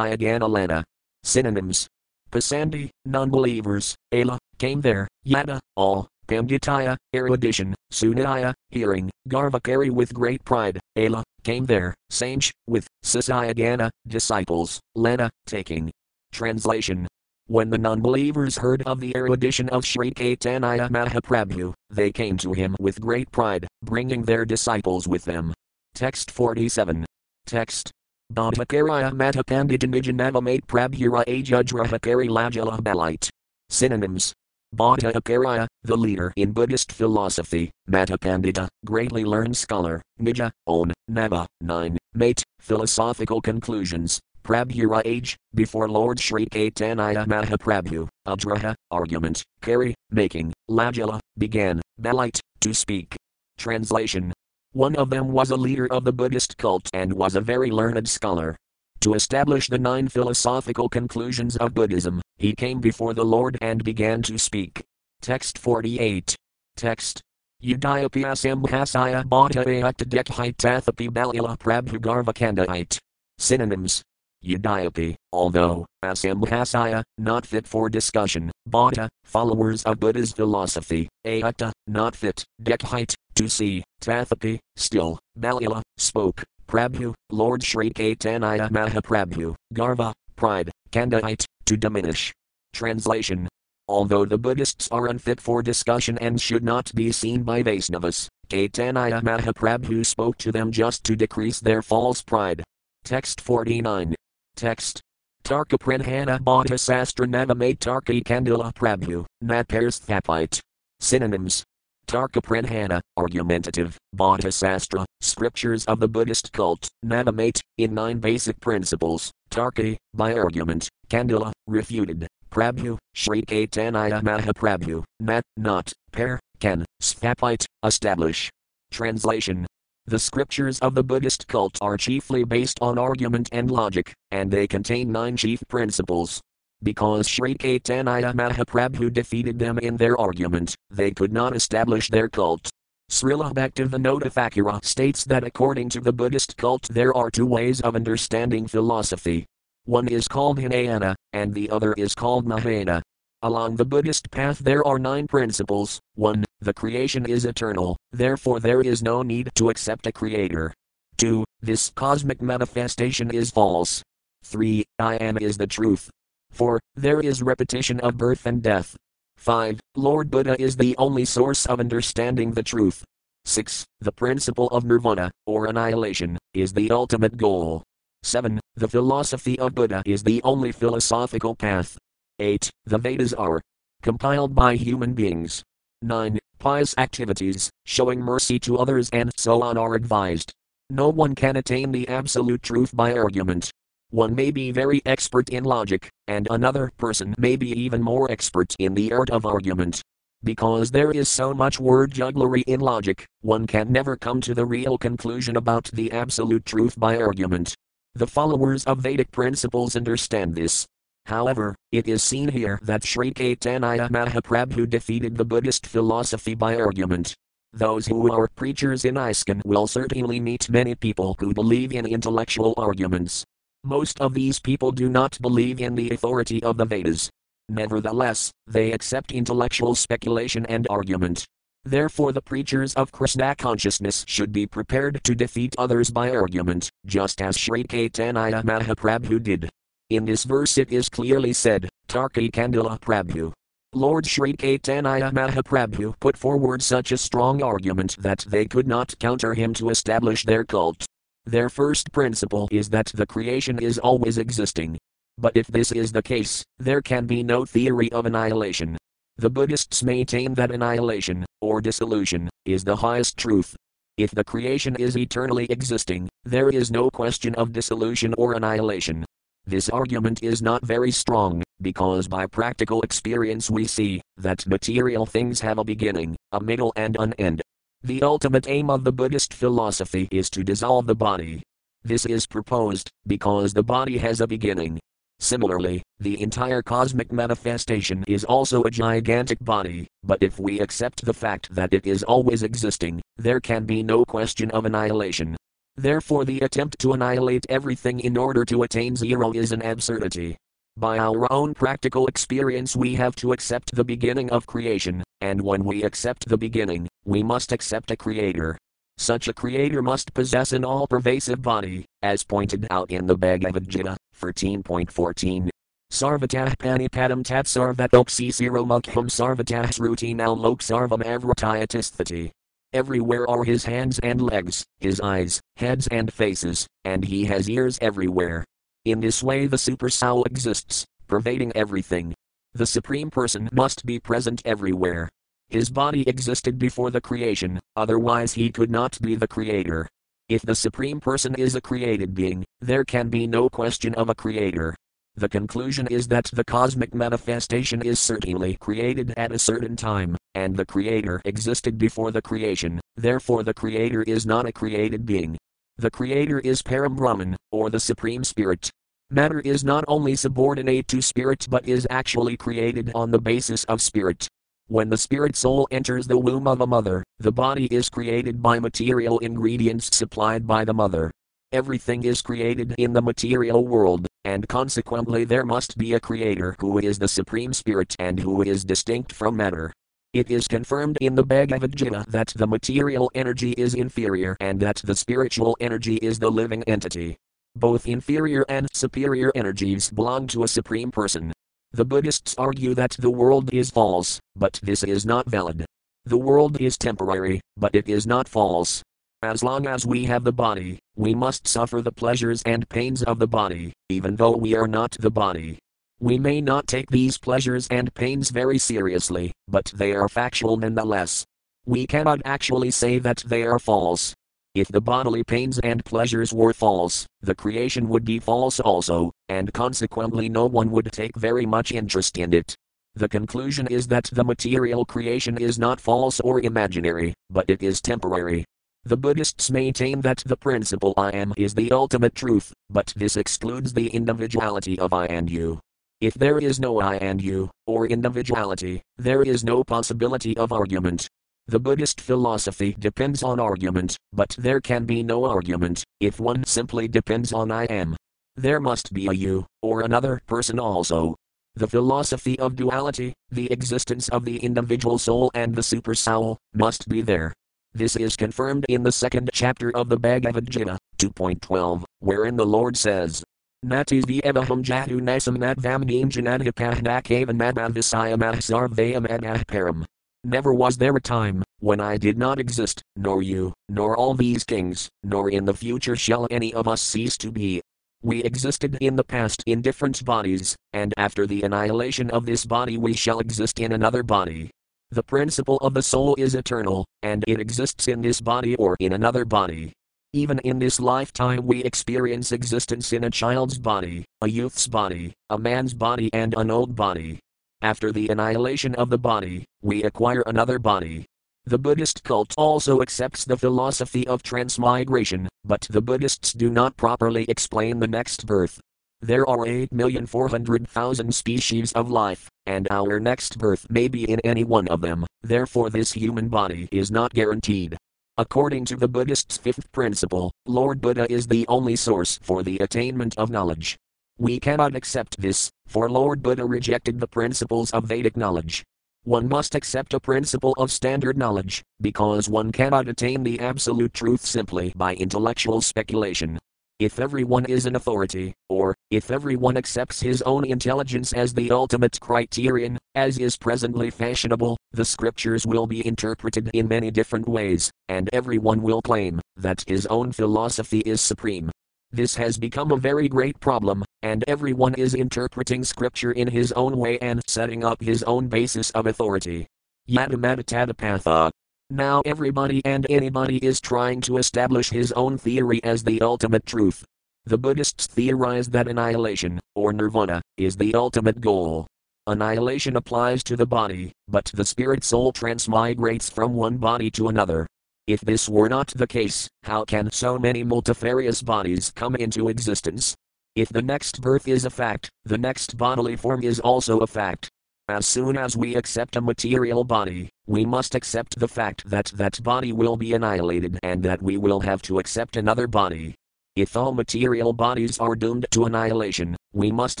S1: ganalana. Synonyms. Pasandi, non-believers, ala, came there, yada, all, Pamditaya, erudition, Sunaya, Hearing, Garvakari with great pride, Ayla, came there, Sange, with Sasayagana, disciples, Lena, taking. Translation when the non believers heard of the erudition of Sri Caitanya Mahaprabhu, they came to him with great pride, bringing their disciples with them. Text 47. Text. Bodhakaraya Matapanditanijanavamate Prabhura Ajajrahakari Lajala Balite. Synonyms. Bodhakaraya, the leader in Buddhist philosophy, Matapandita, greatly learned scholar, Nija, own, Nava, 9, mate, philosophical conclusions, Prabhura age, before Lord Sri Caitanya Mahaprabhu, Adraha, argument, carry, making, Lajala, began, Balite, to speak. Translation One of them was a leader of the Buddhist cult and was a very learned scholar. To establish the nine philosophical conclusions of Buddhism, he came before the Lord and began to speak. Text 48. Text. Udayapyasambhasaya bodhayaktadekhaitathapi balila prabhugarvakandait. Synonyms. Udayati, although, Asambhasaya, not fit for discussion, Bhatta, followers of Buddha's philosophy, Ayakta, not fit, Dekhite, to see, Tathapi, still, Balila, spoke, Prabhu, Lord Sri Caitanya Mahaprabhu, Garva, pride, Kandait, to diminish. Translation Although the Buddhists are unfit for discussion and should not be seen by Vaisnavas, Caitanya Mahaprabhu spoke to them just to decrease their false pride. Text 49. Text. Tarka Pranhana Bodha Sastra Navamate Tarki Kandila Prabhu, Natpairs Thapite. Synonyms. Tarka Pranhana, argumentative, Bodha Sastra, scriptures of the Buddhist cult, Navamate, in nine basic principles, Tarki, by argument, Kandila, refuted, Prabhu, Sri Caitanya Mahaprabhu, Nat, not, pair, can, Sthapite, establish. Translation the scriptures of the Buddhist cult are chiefly based on argument and logic, and they contain nine chief principles. Because Sri Caitanya Mahaprabhu defeated them in their argument, they could not establish their cult. Srila Bhaktivinoda Thakura states that according to the Buddhist cult there are two ways of understanding philosophy. One is called Hinayana, and the other is called Mahayana. Along the Buddhist path there are nine principles. 1. The creation is eternal, therefore there is no need to accept a creator. 2. This cosmic manifestation is false. 3. I am is the truth. 4. There is repetition of birth and death. 5. Lord Buddha is the only source of understanding the truth. 6. The principle of nirvana, or annihilation, is the ultimate goal. 7. The philosophy of Buddha is the only philosophical path. 8. The Vedas are compiled by human beings. 9. Pious activities, showing mercy to others and so on are advised. No one can attain the absolute truth by argument. One may be very expert in logic, and another person may be even more expert in the art of argument. Because there is so much word jugglery in logic, one can never come to the real conclusion about the absolute truth by argument. The followers of Vedic principles understand this, However, it is seen here that Sri Caitanya Mahaprabhu defeated the Buddhist philosophy by argument. Those who are preachers in ISKCON will certainly meet many people who believe in intellectual arguments. Most of these people do not believe in the authority of the Vedas. Nevertheless, they accept intellectual speculation and argument. Therefore, the preachers of Krishna consciousness should be prepared to defeat others by argument, just as Sri Caitanya Mahaprabhu did. In this verse it is clearly said, Tarki Kandila Prabhu. Lord Sri Caitanya Mahaprabhu put forward such a strong argument that they could not counter him to establish their cult. Their first principle is that the creation is always existing. But if this is the case, there can be no theory of annihilation. The Buddhists maintain that annihilation, or dissolution, is the highest truth. If the creation is eternally existing, there is no question of dissolution or annihilation. This argument is not very strong, because by practical experience we see that material things have a beginning, a middle, and an end. The ultimate aim of the Buddhist philosophy is to dissolve the body. This is proposed because the body has a beginning. Similarly, the entire cosmic manifestation is also a gigantic body, but if we accept the fact that it is always existing, there can be no question of annihilation. Therefore, the attempt to annihilate everything in order to attain zero is an absurdity. By our own practical experience, we have to accept the beginning of creation, and when we accept the beginning, we must accept a creator. Such a creator must possess an all pervasive body, as pointed out in the Bhagavad Gita 13.14. Sarvatah panipadam tat sarvatoksi siromukham sarvatah srutinal lok sarvam avratyatisthati. Everywhere are his hands and legs, his eyes, heads and faces, and he has ears everywhere. In this way, the super soul exists, pervading everything. The Supreme Person must be present everywhere. His body existed before the creation, otherwise, he could not be the creator. If the Supreme Person is a created being, there can be no question of a creator. The conclusion is that the cosmic manifestation is certainly created at a certain time, and the Creator existed before the creation, therefore, the Creator is not a created being. The Creator is Param Brahman, or the Supreme Spirit. Matter is not only subordinate to spirit but is actually created on the basis of spirit. When the spirit soul enters the womb of a mother, the body is created by material ingredients supplied by the mother. Everything is created in the material world, and consequently there must be a creator who is the supreme spirit and who is distinct from matter. It is confirmed in the Bhagavad Gita that the material energy is inferior and that the spiritual energy is the living entity. Both inferior and superior energies belong to a supreme person. The Buddhists argue that the world is false, but this is not valid. The world is temporary, but it is not false. As long as we have the body, we must suffer the pleasures and pains of the body, even though we are not the body. We may not take these pleasures and pains very seriously, but they are factual nonetheless. We cannot actually say that they are false, if the bodily pains and pleasures were false, the creation would be false also, and consequently no one would take very much interest in it. The conclusion is that the material creation is not false or imaginary, but it is temporary. The Buddhists maintain that the principle I am is the ultimate truth, but this excludes the individuality of I and you. If there is no I and you, or individuality, there is no possibility of argument, the Buddhist philosophy depends on argument, but there can be no argument if one simply depends on I am. There must be a you, or another person also. The philosophy of duality, the existence of the individual soul and the super soul, must be there. This is confirmed in the second chapter of the Bhagavad Gita, 2.12, wherein the Lord says, Natis evaham jatu nasam advam janadhipahnak madhavisayamah sarvayam adahparam. Never was there a time when I did not exist, nor you, nor all these kings, nor in the future shall any of us cease to be. We existed in the past in different bodies, and after the annihilation of this body we shall exist in another body. The principle of the soul is eternal, and it exists in this body or in another body. Even in this lifetime, we experience existence in a child's body, a youth's body, a man's body, and an old body. After the annihilation of the body, we acquire another body. The Buddhist cult also accepts the philosophy of transmigration, but the Buddhists do not properly explain the next birth. There are 8,400,000 species of life, and our next birth may be in any one of them, therefore, this human body is not guaranteed. According to the Buddhist's fifth principle, Lord Buddha is the only source for the attainment of knowledge. We cannot accept this, for Lord Buddha rejected the principles of Vedic knowledge. One must accept a principle of standard knowledge, because one cannot attain the absolute truth simply by intellectual speculation. If everyone is an authority, or if everyone accepts his own intelligence as the ultimate criterion, as is presently fashionable, the scriptures will be interpreted in many different ways, and everyone will claim that his own philosophy is supreme. This has become a very great problem, and everyone is interpreting scripture in his own way and setting up his own basis of authority. Yadamatadapatha. Now everybody and anybody is trying to establish his own theory as the ultimate truth. The Buddhists theorize that annihilation, or nirvana, is the ultimate goal. Annihilation applies to the body, but the spirit soul transmigrates from one body to another. If this were not the case, how can so many multifarious bodies come into existence? If the next birth is a fact, the next bodily form is also a fact. As soon as we accept a material body, we must accept the fact that that body will be annihilated and that we will have to accept another body. If all material bodies are doomed to annihilation, we must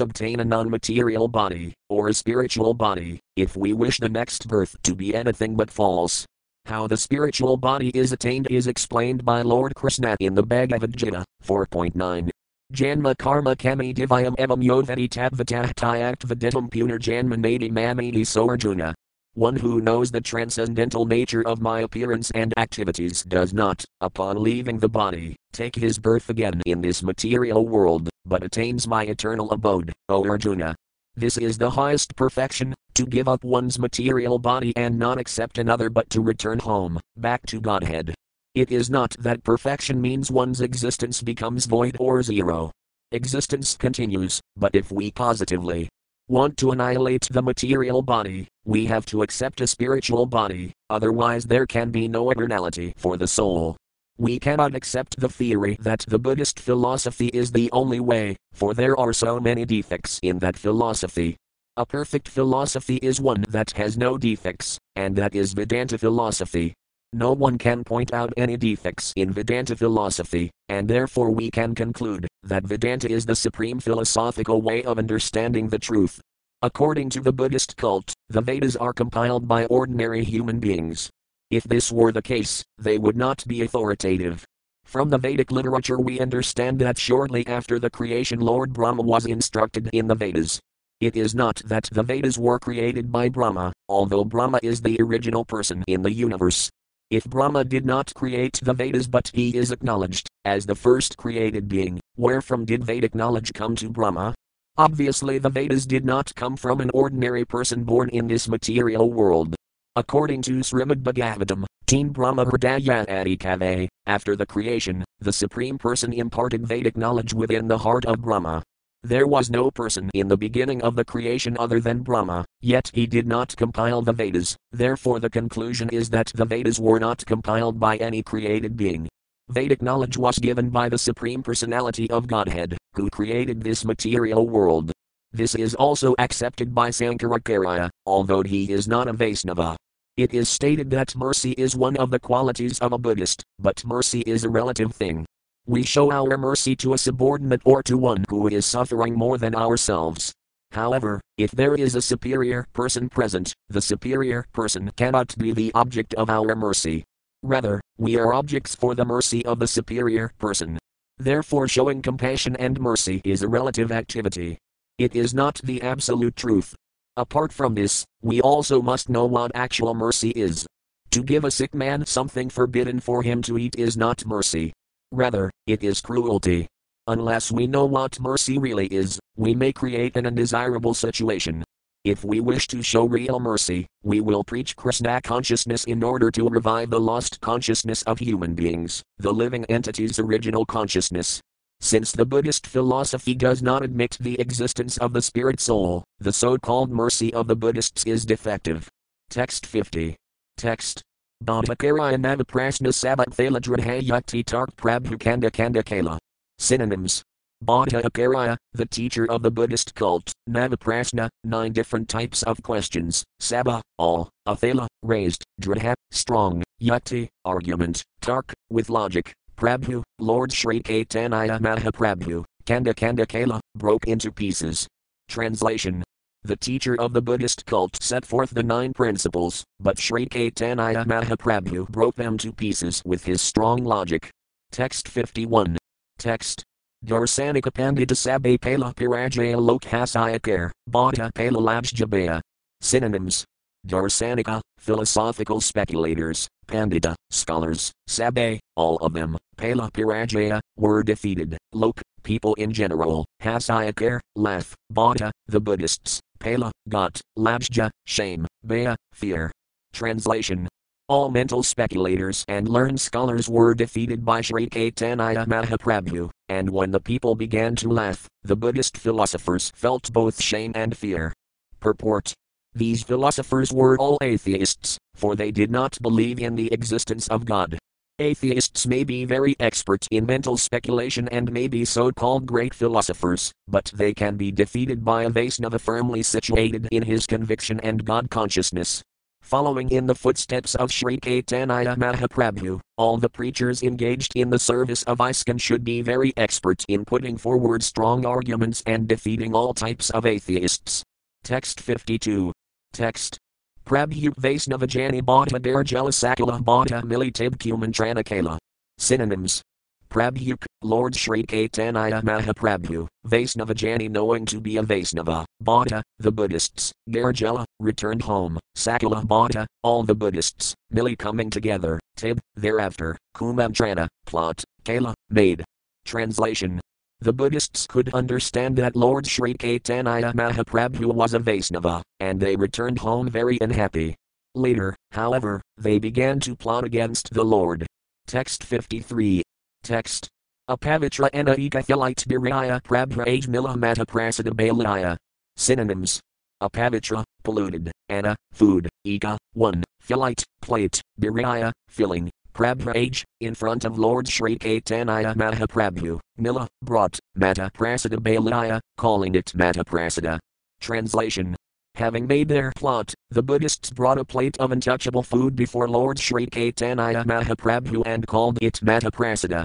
S1: obtain a non material body, or a spiritual body, if we wish the next birth to be anything but false. How the spiritual body is attained is explained by Lord Krishna in the Bhagavad Gita 4.9. Janma karma kami divyam evam yodvati tadvatah tyact viditum punar janma nadi mamadi soarjuna. One who knows the transcendental nature of my appearance and activities does not, upon leaving the body, take his birth again in this material world, but attains my eternal abode, O Arjuna. This is the highest perfection, to give up one's material body and not accept another but to return home, back to Godhead. It is not that perfection means one's existence becomes void or zero. Existence continues, but if we positively want to annihilate the material body, we have to accept a spiritual body, otherwise, there can be no eternality for the soul. We cannot accept the theory that the Buddhist philosophy is the only way, for there are so many defects in that philosophy. A perfect philosophy is one that has no defects, and that is Vedanta philosophy. No one can point out any defects in Vedanta philosophy, and therefore we can conclude that Vedanta is the supreme philosophical way of understanding the truth. According to the Buddhist cult, the Vedas are compiled by ordinary human beings. If this were the case, they would not be authoritative. From the Vedic literature, we understand that shortly after the creation, Lord Brahma was instructed in the Vedas. It is not that the Vedas were created by Brahma, although Brahma is the original person in the universe. If Brahma did not create the Vedas but he is acknowledged as the first created being, where from did Vedic knowledge come to Brahma? Obviously, the Vedas did not come from an ordinary person born in this material world. According to Srimad Bhagavatam, Teen Brahma Hridaya Adikave, after the creation, the Supreme Person imparted Vedic knowledge within the heart of Brahma. There was no person in the beginning of the creation other than Brahma, yet he did not compile the Vedas, therefore the conclusion is that the Vedas were not compiled by any created being. Vedic knowledge was given by the Supreme Personality of Godhead, who created this material world. This is also accepted by Sankaracharya, although he is not a Vaisnava. It is stated that mercy is one of the qualities of a Buddhist, but mercy is a relative thing. We show our mercy to a subordinate or to one who is suffering more than ourselves. However, if there is a superior person present, the superior person cannot be the object of our mercy. Rather, we are objects for the mercy of the superior person. Therefore, showing compassion and mercy is a relative activity. It is not the absolute truth. Apart from this, we also must know what actual mercy is. To give a sick man something forbidden for him to eat is not mercy. Rather, it is cruelty. Unless we know what mercy really is, we may create an undesirable situation. If we wish to show real mercy, we will preach Krishna consciousness in order to revive the lost consciousness of human beings, the living entity's original consciousness. Since the Buddhist philosophy does not admit the existence of the spirit soul, the so called mercy of the Buddhists is defective. Text 50. Text Bodhakaraya Navaprashna Sabathala Dradhayakti Tark Prabhu Kanda Kala. Synonyms. Bodhakarya, the teacher of the Buddhist cult, Navaprashna, nine different types of questions, Sabha, all, Athala, raised, Dradha, strong, Yukti, argument, Tark, with logic, Prabhu, Lord Sri Caitanya Mahaprabhu, Kanda Kanda Kala, broke into pieces. Translation the teacher of the Buddhist cult set forth the nine principles, but Sri Caitanya Mahaprabhu broke them to pieces with his strong logic. Text 51. Text. Darsanika Pandita Sabe Pala Pirajaya Lokhasayakar, Bhatta Pala Labjabaya. Synonyms. Darsanika, philosophical speculators, Pandita, scholars, Sabe, all of them, Pala Pirajaya, were defeated, Lok, people in general, Hasayakar, laugh, Bhatta, the Buddhists, Pala, got, Labja, shame, Baya, fear. Translation all mental speculators and learned scholars were defeated by Sri Caitanya Mahaprabhu, and when the people began to laugh, the Buddhist philosophers felt both shame and fear. Purport These philosophers were all atheists, for they did not believe in the existence of God. Atheists may be very expert in mental speculation and may be so called great philosophers, but they can be defeated by a Vaisnava firmly situated in his conviction and God consciousness. Following in the footsteps of Sri Caitanya Mahaprabhu, all the preachers engaged in the service of ISKCON should be very expert in putting forward strong arguments and defeating all types of atheists. Text 52. Text. Prabhu Vaisnavajani Bhata Darjala Sakala Bhata Militib Tranakala. Synonyms. Prabhuk, Lord Sri Caitanya Mahaprabhu, Vaisnavajani knowing to be a Vaisnava, Bhata, the Buddhists, Garjala, returned home, Sakala Bhata, all the Buddhists, Mili coming together, Tib, thereafter, Kumantrana, plot, Kala, made. Translation the Buddhists could understand that Lord Sri Caitanya Mahaprabhu was a Vaisnava, and they returned home very unhappy. Later, however, they began to plot against the Lord. Text 53. Text. Apavitra anaika thilite biraya prabhraj mila mata prasada balaya. Synonyms. Apavitra, polluted, ana, food, eka, one, thilite, plate, biraya, filling, Prabhraj, in front of Lord Sri Caitanya Mahaprabhu, Mila, brought, Mata Prasada Balaya, calling it Mata Prasada. Translation Having made their plot, the Buddhists brought a plate of untouchable food before Lord Sri Caitanya Mahaprabhu and called it Mata Prasada.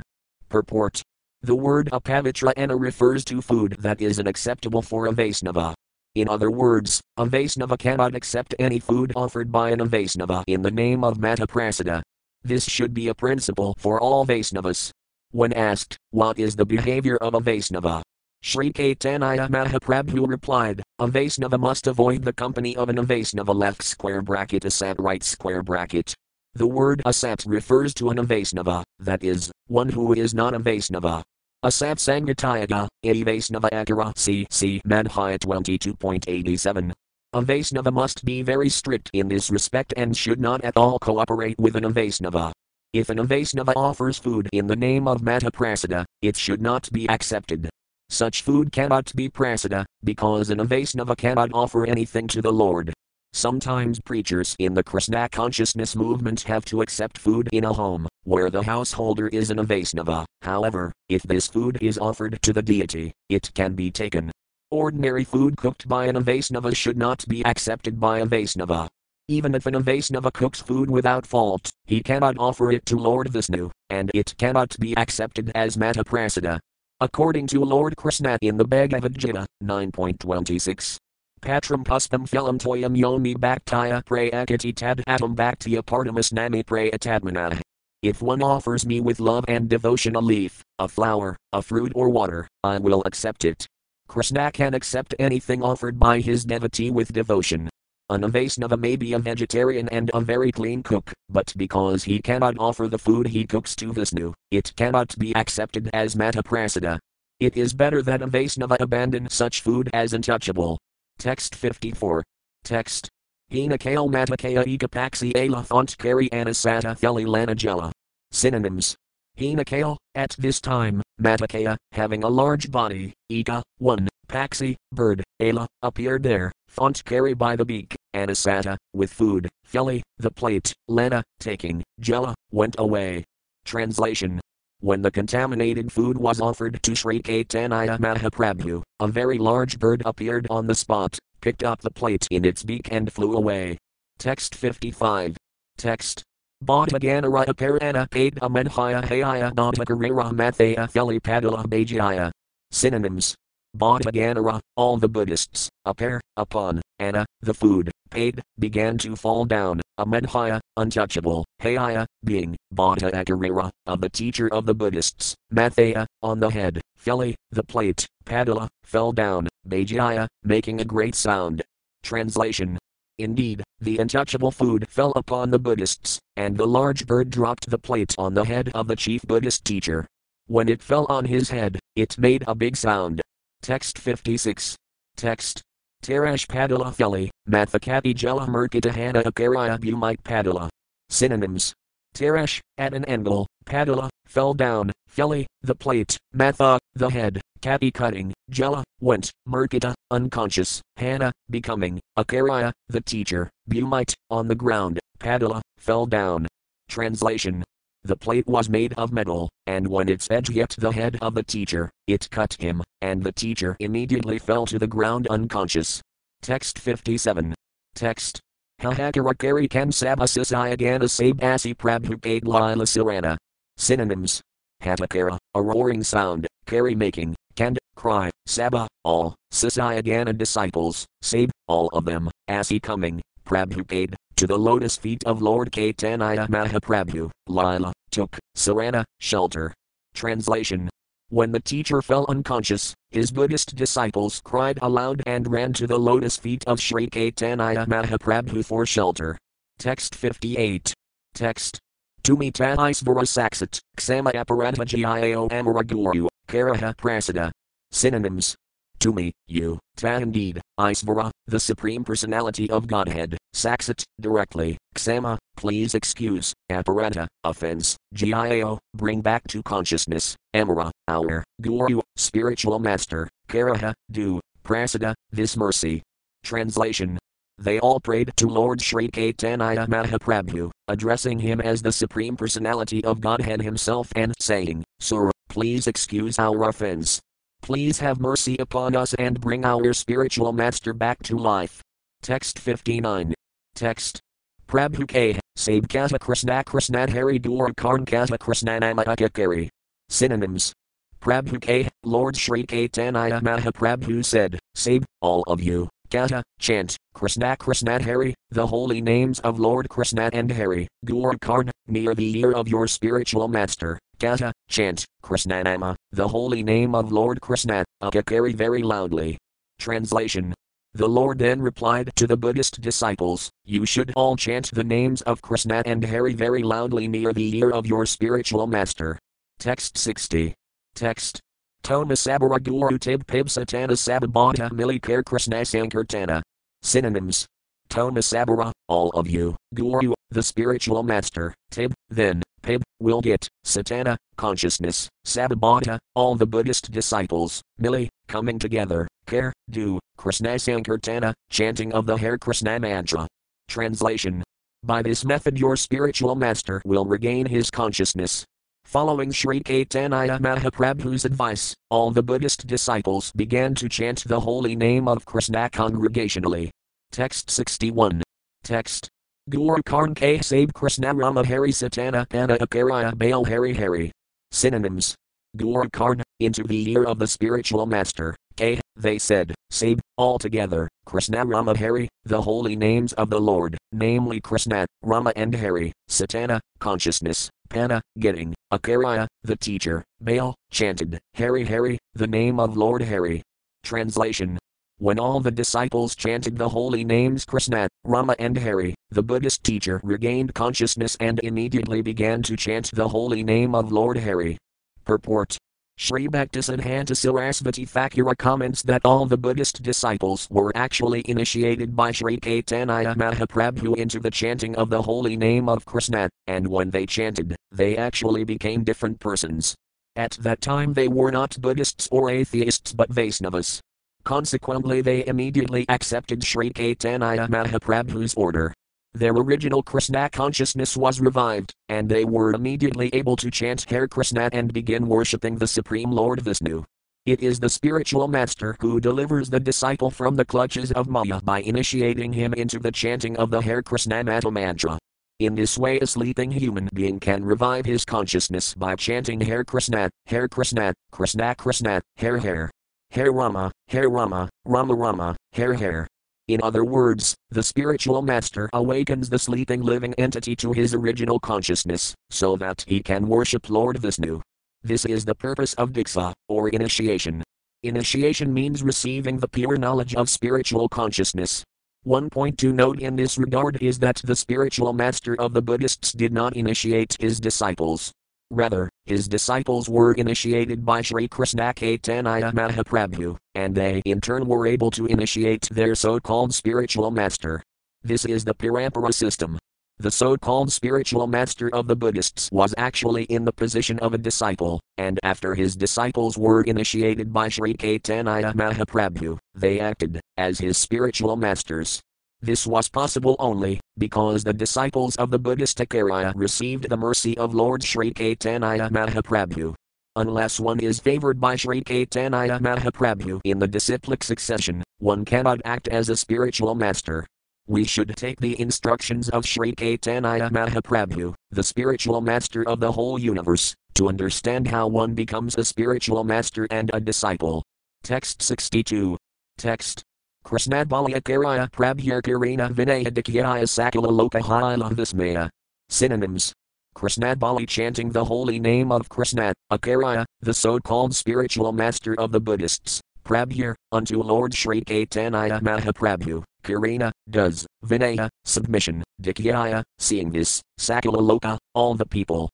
S1: Purport The word apavitrayana refers to food that is unacceptable for a Vaisnava. In other words, a Vaisnava cannot accept any food offered by an Avaisnava in the name of Mata Prasada. This should be a principle for all Vaisnavas. When asked, what is the behavior of a Vaisnava? Sri Caitanya Mahaprabhu replied, a Vaisnava must avoid the company of an Avaisnava left square bracket asat right square bracket. The word asat refers to an Avaisnava, that is, one who is not a Vaisnava. Asat Sangatyaga, a Vaisnava Akara c. c. Madhya 22.87. A Vaisnava must be very strict in this respect and should not at all cooperate with an Avaisnava. If an Avaisnava offers food in the name of Mata Prasada, it should not be accepted. Such food cannot be prasada, because an Avaisnava cannot offer anything to the Lord. Sometimes preachers in the Krishna consciousness movement have to accept food in a home, where the householder is an Avaisnava. However, if this food is offered to the deity, it can be taken. Ordinary food cooked by an Avaisnava should not be accepted by a Vaisnava. Even if an Avaisnava cooks food without fault, he cannot offer it to Lord Vishnu, and it cannot be accepted as Mataprasada. According to Lord Krishna in the Bhagavad Gita 9.26. Patram puspam phelam toyam yomi bhaktaya prayakati tad atam bhaktiya partamas nami prayatadmana. If one offers me with love and devotion a leaf, a flower, a fruit or water, I will accept it. Krishna can accept anything offered by his devotee with devotion. An Avaisnava may be a vegetarian and a very clean cook, but because he cannot offer the food he cooks to Vishnu, it cannot be accepted as Mataprasada. It is better that a Vaisnava abandon such food as untouchable. Text 54. Text. Hina kale matakaya ekapaxi ala thont kari anasata theli lanajela. Synonyms. Hinakale, at this time, Matakaya, having a large body, Ika, 1, Paxi, bird, Ala, appeared there, font carry by the beak, Anasata, with food, Feli, the plate, Lana, taking, Jela, went away. Translation when the contaminated food was offered to Sri Caitanya Mahaprabhu, a very large bird appeared on the spot, picked up the plate in its beak and flew away. Text 55. Text Bodhaganara Parana Paid Amenhaya Hayaya Bodhagarira Mathaya Feli Padala Bajaya. Synonyms. Bodhaganara, all the Buddhists, apar, upon, Anna, the food, paid, began to fall down, Amenhaya, untouchable, Hayaya, being, Bodhagarira, of the teacher of the Buddhists, Mathaya, on the head, Feli, the plate, Padala, fell down, Bajaya, making a great sound. Translation Indeed, the untouchable food fell upon the Buddhists, and the large bird dropped the plate on the head of the chief Buddhist teacher. When it fell on his head, it made a big sound. Text 56. Text. Tarash Padala Feli, Mathakati Jela Murkitahana Akaraya Bumite Padala. Synonyms. Tarash, at an angle, Padala, fell down, Feli, the plate, Matha, the head, Kati cutting, Jela, went, Murkita, unconscious, Hannah, becoming, Akaraya, the teacher, Bumite, on the ground, Padala, fell down. Translation The plate was made of metal, and when its edge hit the head of the teacher, it cut him, and the teacher immediately fell to the ground unconscious. Text 57. Text Hahakarakari Kam Sabasisayagana Sabasi Prabhu Paid Lila Sirana. Synonyms. Hatakara, a roaring sound, carry making, Kand, cry, Saba, all, Sisayagana disciples, Sab, all of them, Asi coming, Prabhupada, to the lotus feet of Lord Caitanya Mahaprabhu, Lila, took, Sarana, shelter. Translation When the teacher fell unconscious, his Buddhist disciples cried aloud and ran to the lotus feet of Sri Caitanya Mahaprabhu for shelter. Text 58. Text. Tumita Isvara Saksat, Ksama Aparadhajiyo Amaraguru, Karaha Prasada. Synonyms to me, you, ta indeed, Isvara, the Supreme Personality of Godhead, Saksat, directly, Ksama, please excuse, Aparata, offense, Gio, bring back to consciousness, Amara, our, Guru, spiritual master, Karaha, do, Prasada, this mercy. Translation. They all prayed to Lord Sri Caitanya Mahaprabhu, addressing him as the Supreme Personality of Godhead himself and saying, Sir, please excuse our offense, Please have mercy upon us and bring our spiritual master back to life. Text 59. Text. Prabhu K. Sabkata Krishna Krishna Hari Dur Karn Kata Krishna Namakakari. Synonyms. Prabhu K. Lord Sri Caitanya Mahaprabhu said, Sab, all of you, Kata, chant, Krishna Krishna Hari, the holy names of Lord Krishna and Hari, Gur Karn, near the ear of your spiritual master, Kata, chant, Krishnanama, the holy name of Lord Krishna, Akakari very loudly. Translation the Lord then replied to the Buddhist disciples, You should all chant the names of Krishna and Hari very loudly near the ear of your spiritual master. Text 60. Text. Toma Sabara Guru Tib Pib Satana Sababata Milikar Krishna Sankirtana. Synonyms. Toma Sabara, all of you, Guru, the spiritual master, Tib, then, Pib, will get, Satana, consciousness, Sababata, all the Buddhist disciples, Mili, coming together, Care, do, Krishna Sankirtana, chanting of the Hare Krishna mantra. Translation By this method, your spiritual master will regain his consciousness. Following Sri Caitanya Mahaprabhu's advice, all the Buddhist disciples began to chant the holy name of Krishna congregationally. Text 61. Text Guru Karn K Sab Krishna Rama Hari Satana Anna Akaraya Bail Hari Hari. Synonyms. Guru Karn, into the ear of the spiritual master, K, they said, Sab, altogether, Krishna Rama Hari, the holy names of the Lord, namely Krishna, Rama and Hari, Satana, consciousness, Pana, getting, Akaraya, the teacher, Baal, chanted, Hari Hari, the name of Lord Hari. Translation when all the disciples chanted the holy names Krishna, Rama, and Hari, the Buddhist teacher regained consciousness and immediately began to chant the holy name of Lord Hari. Purport Sri Bhaktisiddhanta Sarasvati Thakura comments that all the Buddhist disciples were actually initiated by Sri Caitanya Mahaprabhu into the chanting of the holy name of Krishna, and when they chanted, they actually became different persons. At that time they were not Buddhists or atheists but Vaisnavas. Consequently, they immediately accepted Sri Caitanya Mahaprabhu's order. Their original Krishna consciousness was revived, and they were immediately able to chant Hare Krishna and begin worshipping the Supreme Lord Vishnu. It is the spiritual master who delivers the disciple from the clutches of Maya by initiating him into the chanting of the Hare Krishna mantra. In this way, a sleeping human being can revive his consciousness by chanting Hare Krishna, Hare Krishna, Krishna Krishna, Hare Hare. Hare Rama, Hare Rama, Rama Rama, Hare Hare. In other words, the spiritual master awakens the sleeping living entity to his original consciousness, so that he can worship Lord Vishnu. This is the purpose of Diksha, or initiation. Initiation means receiving the pure knowledge of spiritual consciousness. One point to note in this regard is that the spiritual master of the Buddhists did not initiate his disciples. Rather, his disciples were initiated by Sri Krishna Caitanya Mahaprabhu, and they in turn were able to initiate their so called spiritual master. This is the Parampara system. The so called spiritual master of the Buddhists was actually in the position of a disciple, and after his disciples were initiated by Sri Caitanya Mahaprabhu, they acted as his spiritual masters. This was possible only because the disciples of the Buddhist Acharya received the mercy of Lord Sri Caitanya Mahaprabhu. Unless one is favored by Sri Caitanya Mahaprabhu in the disciplic succession, one cannot act as a spiritual master. we should take the instructions of Sri Caitanya Mahaprabhu, the spiritual master of the whole universe, to understand how one becomes a spiritual master and a disciple. Text 62. Text. Krishnadbalya Karaya Prabhyar Karina Vinaya Dikyaya Sakala Lokahila Vismaya. Synonyms. Krishnadbali chanting the holy name of Krishna, Akarya, the so called spiritual master of the Buddhists, Prabhyar, unto Lord Sri Caitanya Mahaprabhu, Karina, does, Vinaya, submission, Dikyaya, seeing this, Sakala Loka, all the people,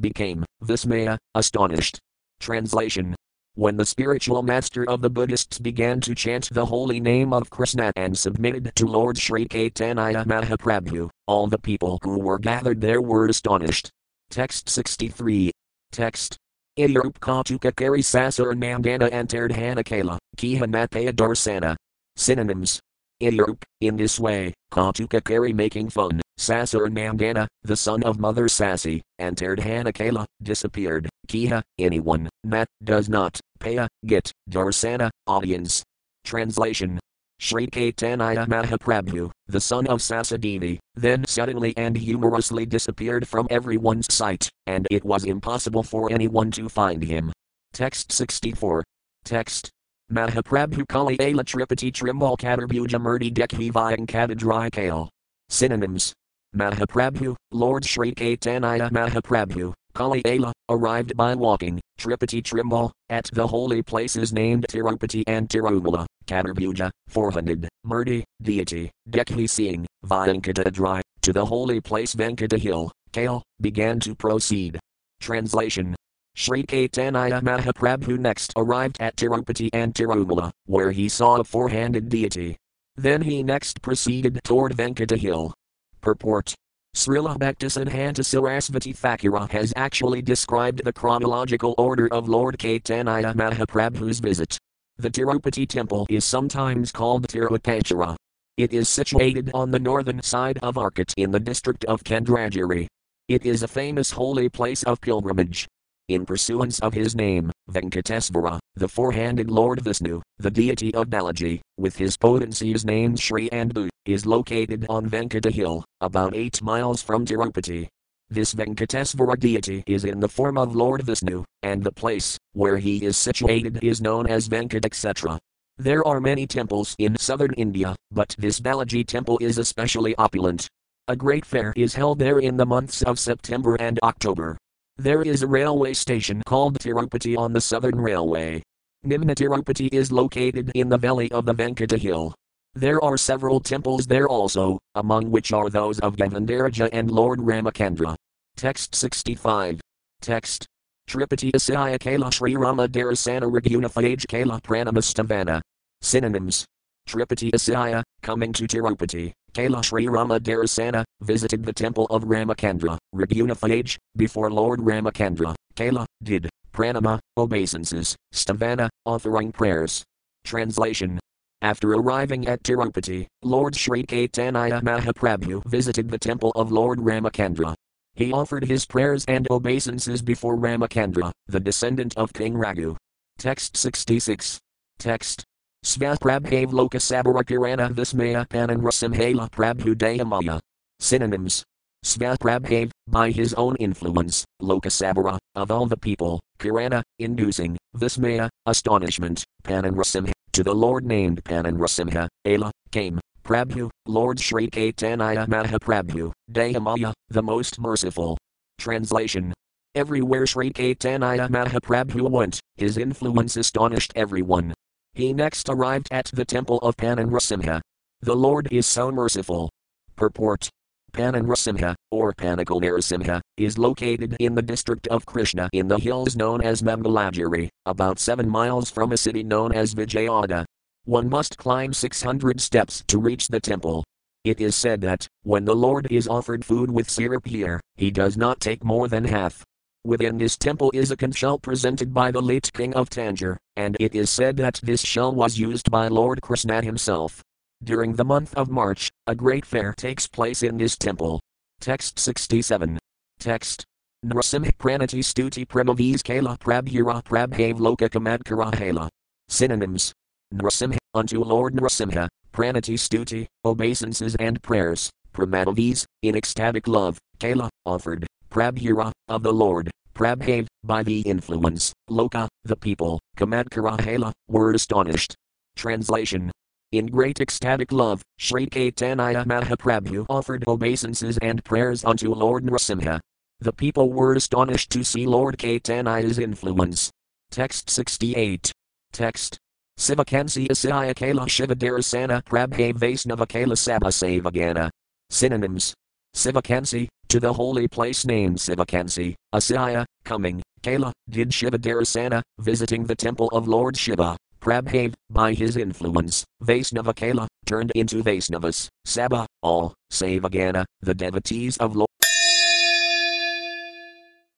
S1: became, Vismaya, astonished. Translation when the spiritual master of the Buddhists began to chant the holy name of Krishna and submitted to Lord Sri Caitanya Mahaprabhu, all the people who were gathered there were astonished. Text 63. Text. Idyarupkatuka kari sasur nandana entered Hanakala, Kihanataya darsana. Synonyms. Idyarup, in this way, Katuka kari making fun, Sasur Nandana, the son of Mother Sasi, entered Hanakala, disappeared, Kiha, anyone, Nat, does not, Paya, get, Darsana, audience. Translation Sri Caitanya Mahaprabhu, the son of Sasadevi, then suddenly and humorously disappeared from everyone's sight, and it was impossible for anyone to find him. Text 64. Text. Mahaprabhu Kali Ala Tripati Trimal Kadarbuja Murti Dekhi Vyankadadri Kale. Synonyms. Mahaprabhu, Lord Sri Caitanya Mahaprabhu, Kali arrived by walking, Tripati Trimbal, at the holy places named Tirupati and Tirumala, Kadarbuja, 400, Murti, deity, Dekhi seeing, Vyankatadri, to the holy place Venkata Hill, Kale, began to proceed. Translation Sri Caitanya Mahaprabhu next arrived at Tirupati and Tirumala, where he saw a four-handed deity. Then he next proceeded toward Venkata Hill, Purport Srila Bhaktisiddhanta Sarasvati Thakura has actually described the chronological order of Lord Caitanya Mahaprabhu's visit. The Tirupati temple is sometimes called Tirupachara. It is situated on the northern side of Arcot in the district of Kendragiri. It is a famous holy place of pilgrimage in pursuance of his name, Venkatesvara, the four-handed Lord Vishnu, the deity of Balaji, with his potencies named Sri and Bu, is located on Venkata Hill, about 8 miles from Tirupati. This Venkatesvara deity is in the form of Lord Vishnu, and the place where he is situated is known as Venkat etc. There are many temples in southern India, but this Balaji temple is especially opulent. A great fair is held there in the months of September and October. There is a railway station called Tirupati on the Southern Railway. Nimna Tirupati is located in the valley of the Venkata Hill. There are several temples there also, among which are those of Govindaraja and Lord Ramakandra. Text 65. Text. Tripati Asaya Kala Sri Rama Darasana Ragunafaj Kala Pranamastavana. Synonyms. Tripati Asaya, coming to Tirupati, Kailash Sri Rama Darasana, visited the temple of Ramakandra, Ragunafaj, before Lord Ramakandra, Kaila, did, pranama, obeisances, stavana, offering prayers. Translation after arriving at Tirupati, Lord Sri Caitanya Mahaprabhu visited the temple of Lord Ramakandra. He offered his prayers and obeisances before Ramakandra, the descendant of King Raghu. Text 66. Text. Svaprabhav Lokasabarakirana Vismaya Pananrasimhala Prabhudayamaya. Synonyms. Svaprabhav, by his own influence, Lokasabara, of all the people, Kirana, inducing, Vismaya, astonishment, Pananrasimha, to the Lord named Pananrasimha, Ala, came, Prabhu, Lord Sri Caitanya Mahaprabhu, Dayamaya, the most merciful. Translation Everywhere Sri Caitanya Mahaprabhu went, his influence astonished everyone. He next arrived at the temple of Pananrasimha. The Lord is so merciful. Purport Pananrasimha, or Panagal is located in the district of Krishna in the hills known as Mangalagiri, about 7 miles from a city known as Vijayawada. One must climb 600 steps to reach the temple. It is said that, when the Lord is offered food with syrup here, he does not take more than half. Within this temple is a conch shell presented by the late king of Tanjore, and it is said that this shell was used by Lord Krishna himself. During the month of March, a great fair takes place in this temple. Text 67. Text. Nrasimha Pranati Stuti Pramavis Kala Prabhura Prabhav Loka Kamadkara Synonyms. Nrasimha, unto Lord Nrasimha, Pranati Stuti, obeisances and prayers, Pramadavis, in ecstatic love, Kala, offered, Prabhura, of the Lord, Prabhav, by the influence, Loka, the people, Kamadkarahela, were astonished. Translation in great ecstatic love, Sri Caitanya Mahaprabhu offered obeisances and prayers unto Lord Nrsimha. The people were astonished to see Lord Caitanya's influence. Text 68. Text. Sivakansi Asaya Kala Shivadarasana Prabhe Vaisnava Kala Sabha Synonyms. Sivakansi, to the holy place named Sivakansi, Asaya, coming, Kala, did Shivadarasana, visiting the temple of Lord Shiva. Prabhav, by his influence, Vaisnava Kala, turned into Vaisnavas, Sabha, all, Savagana, the devotees of Lord.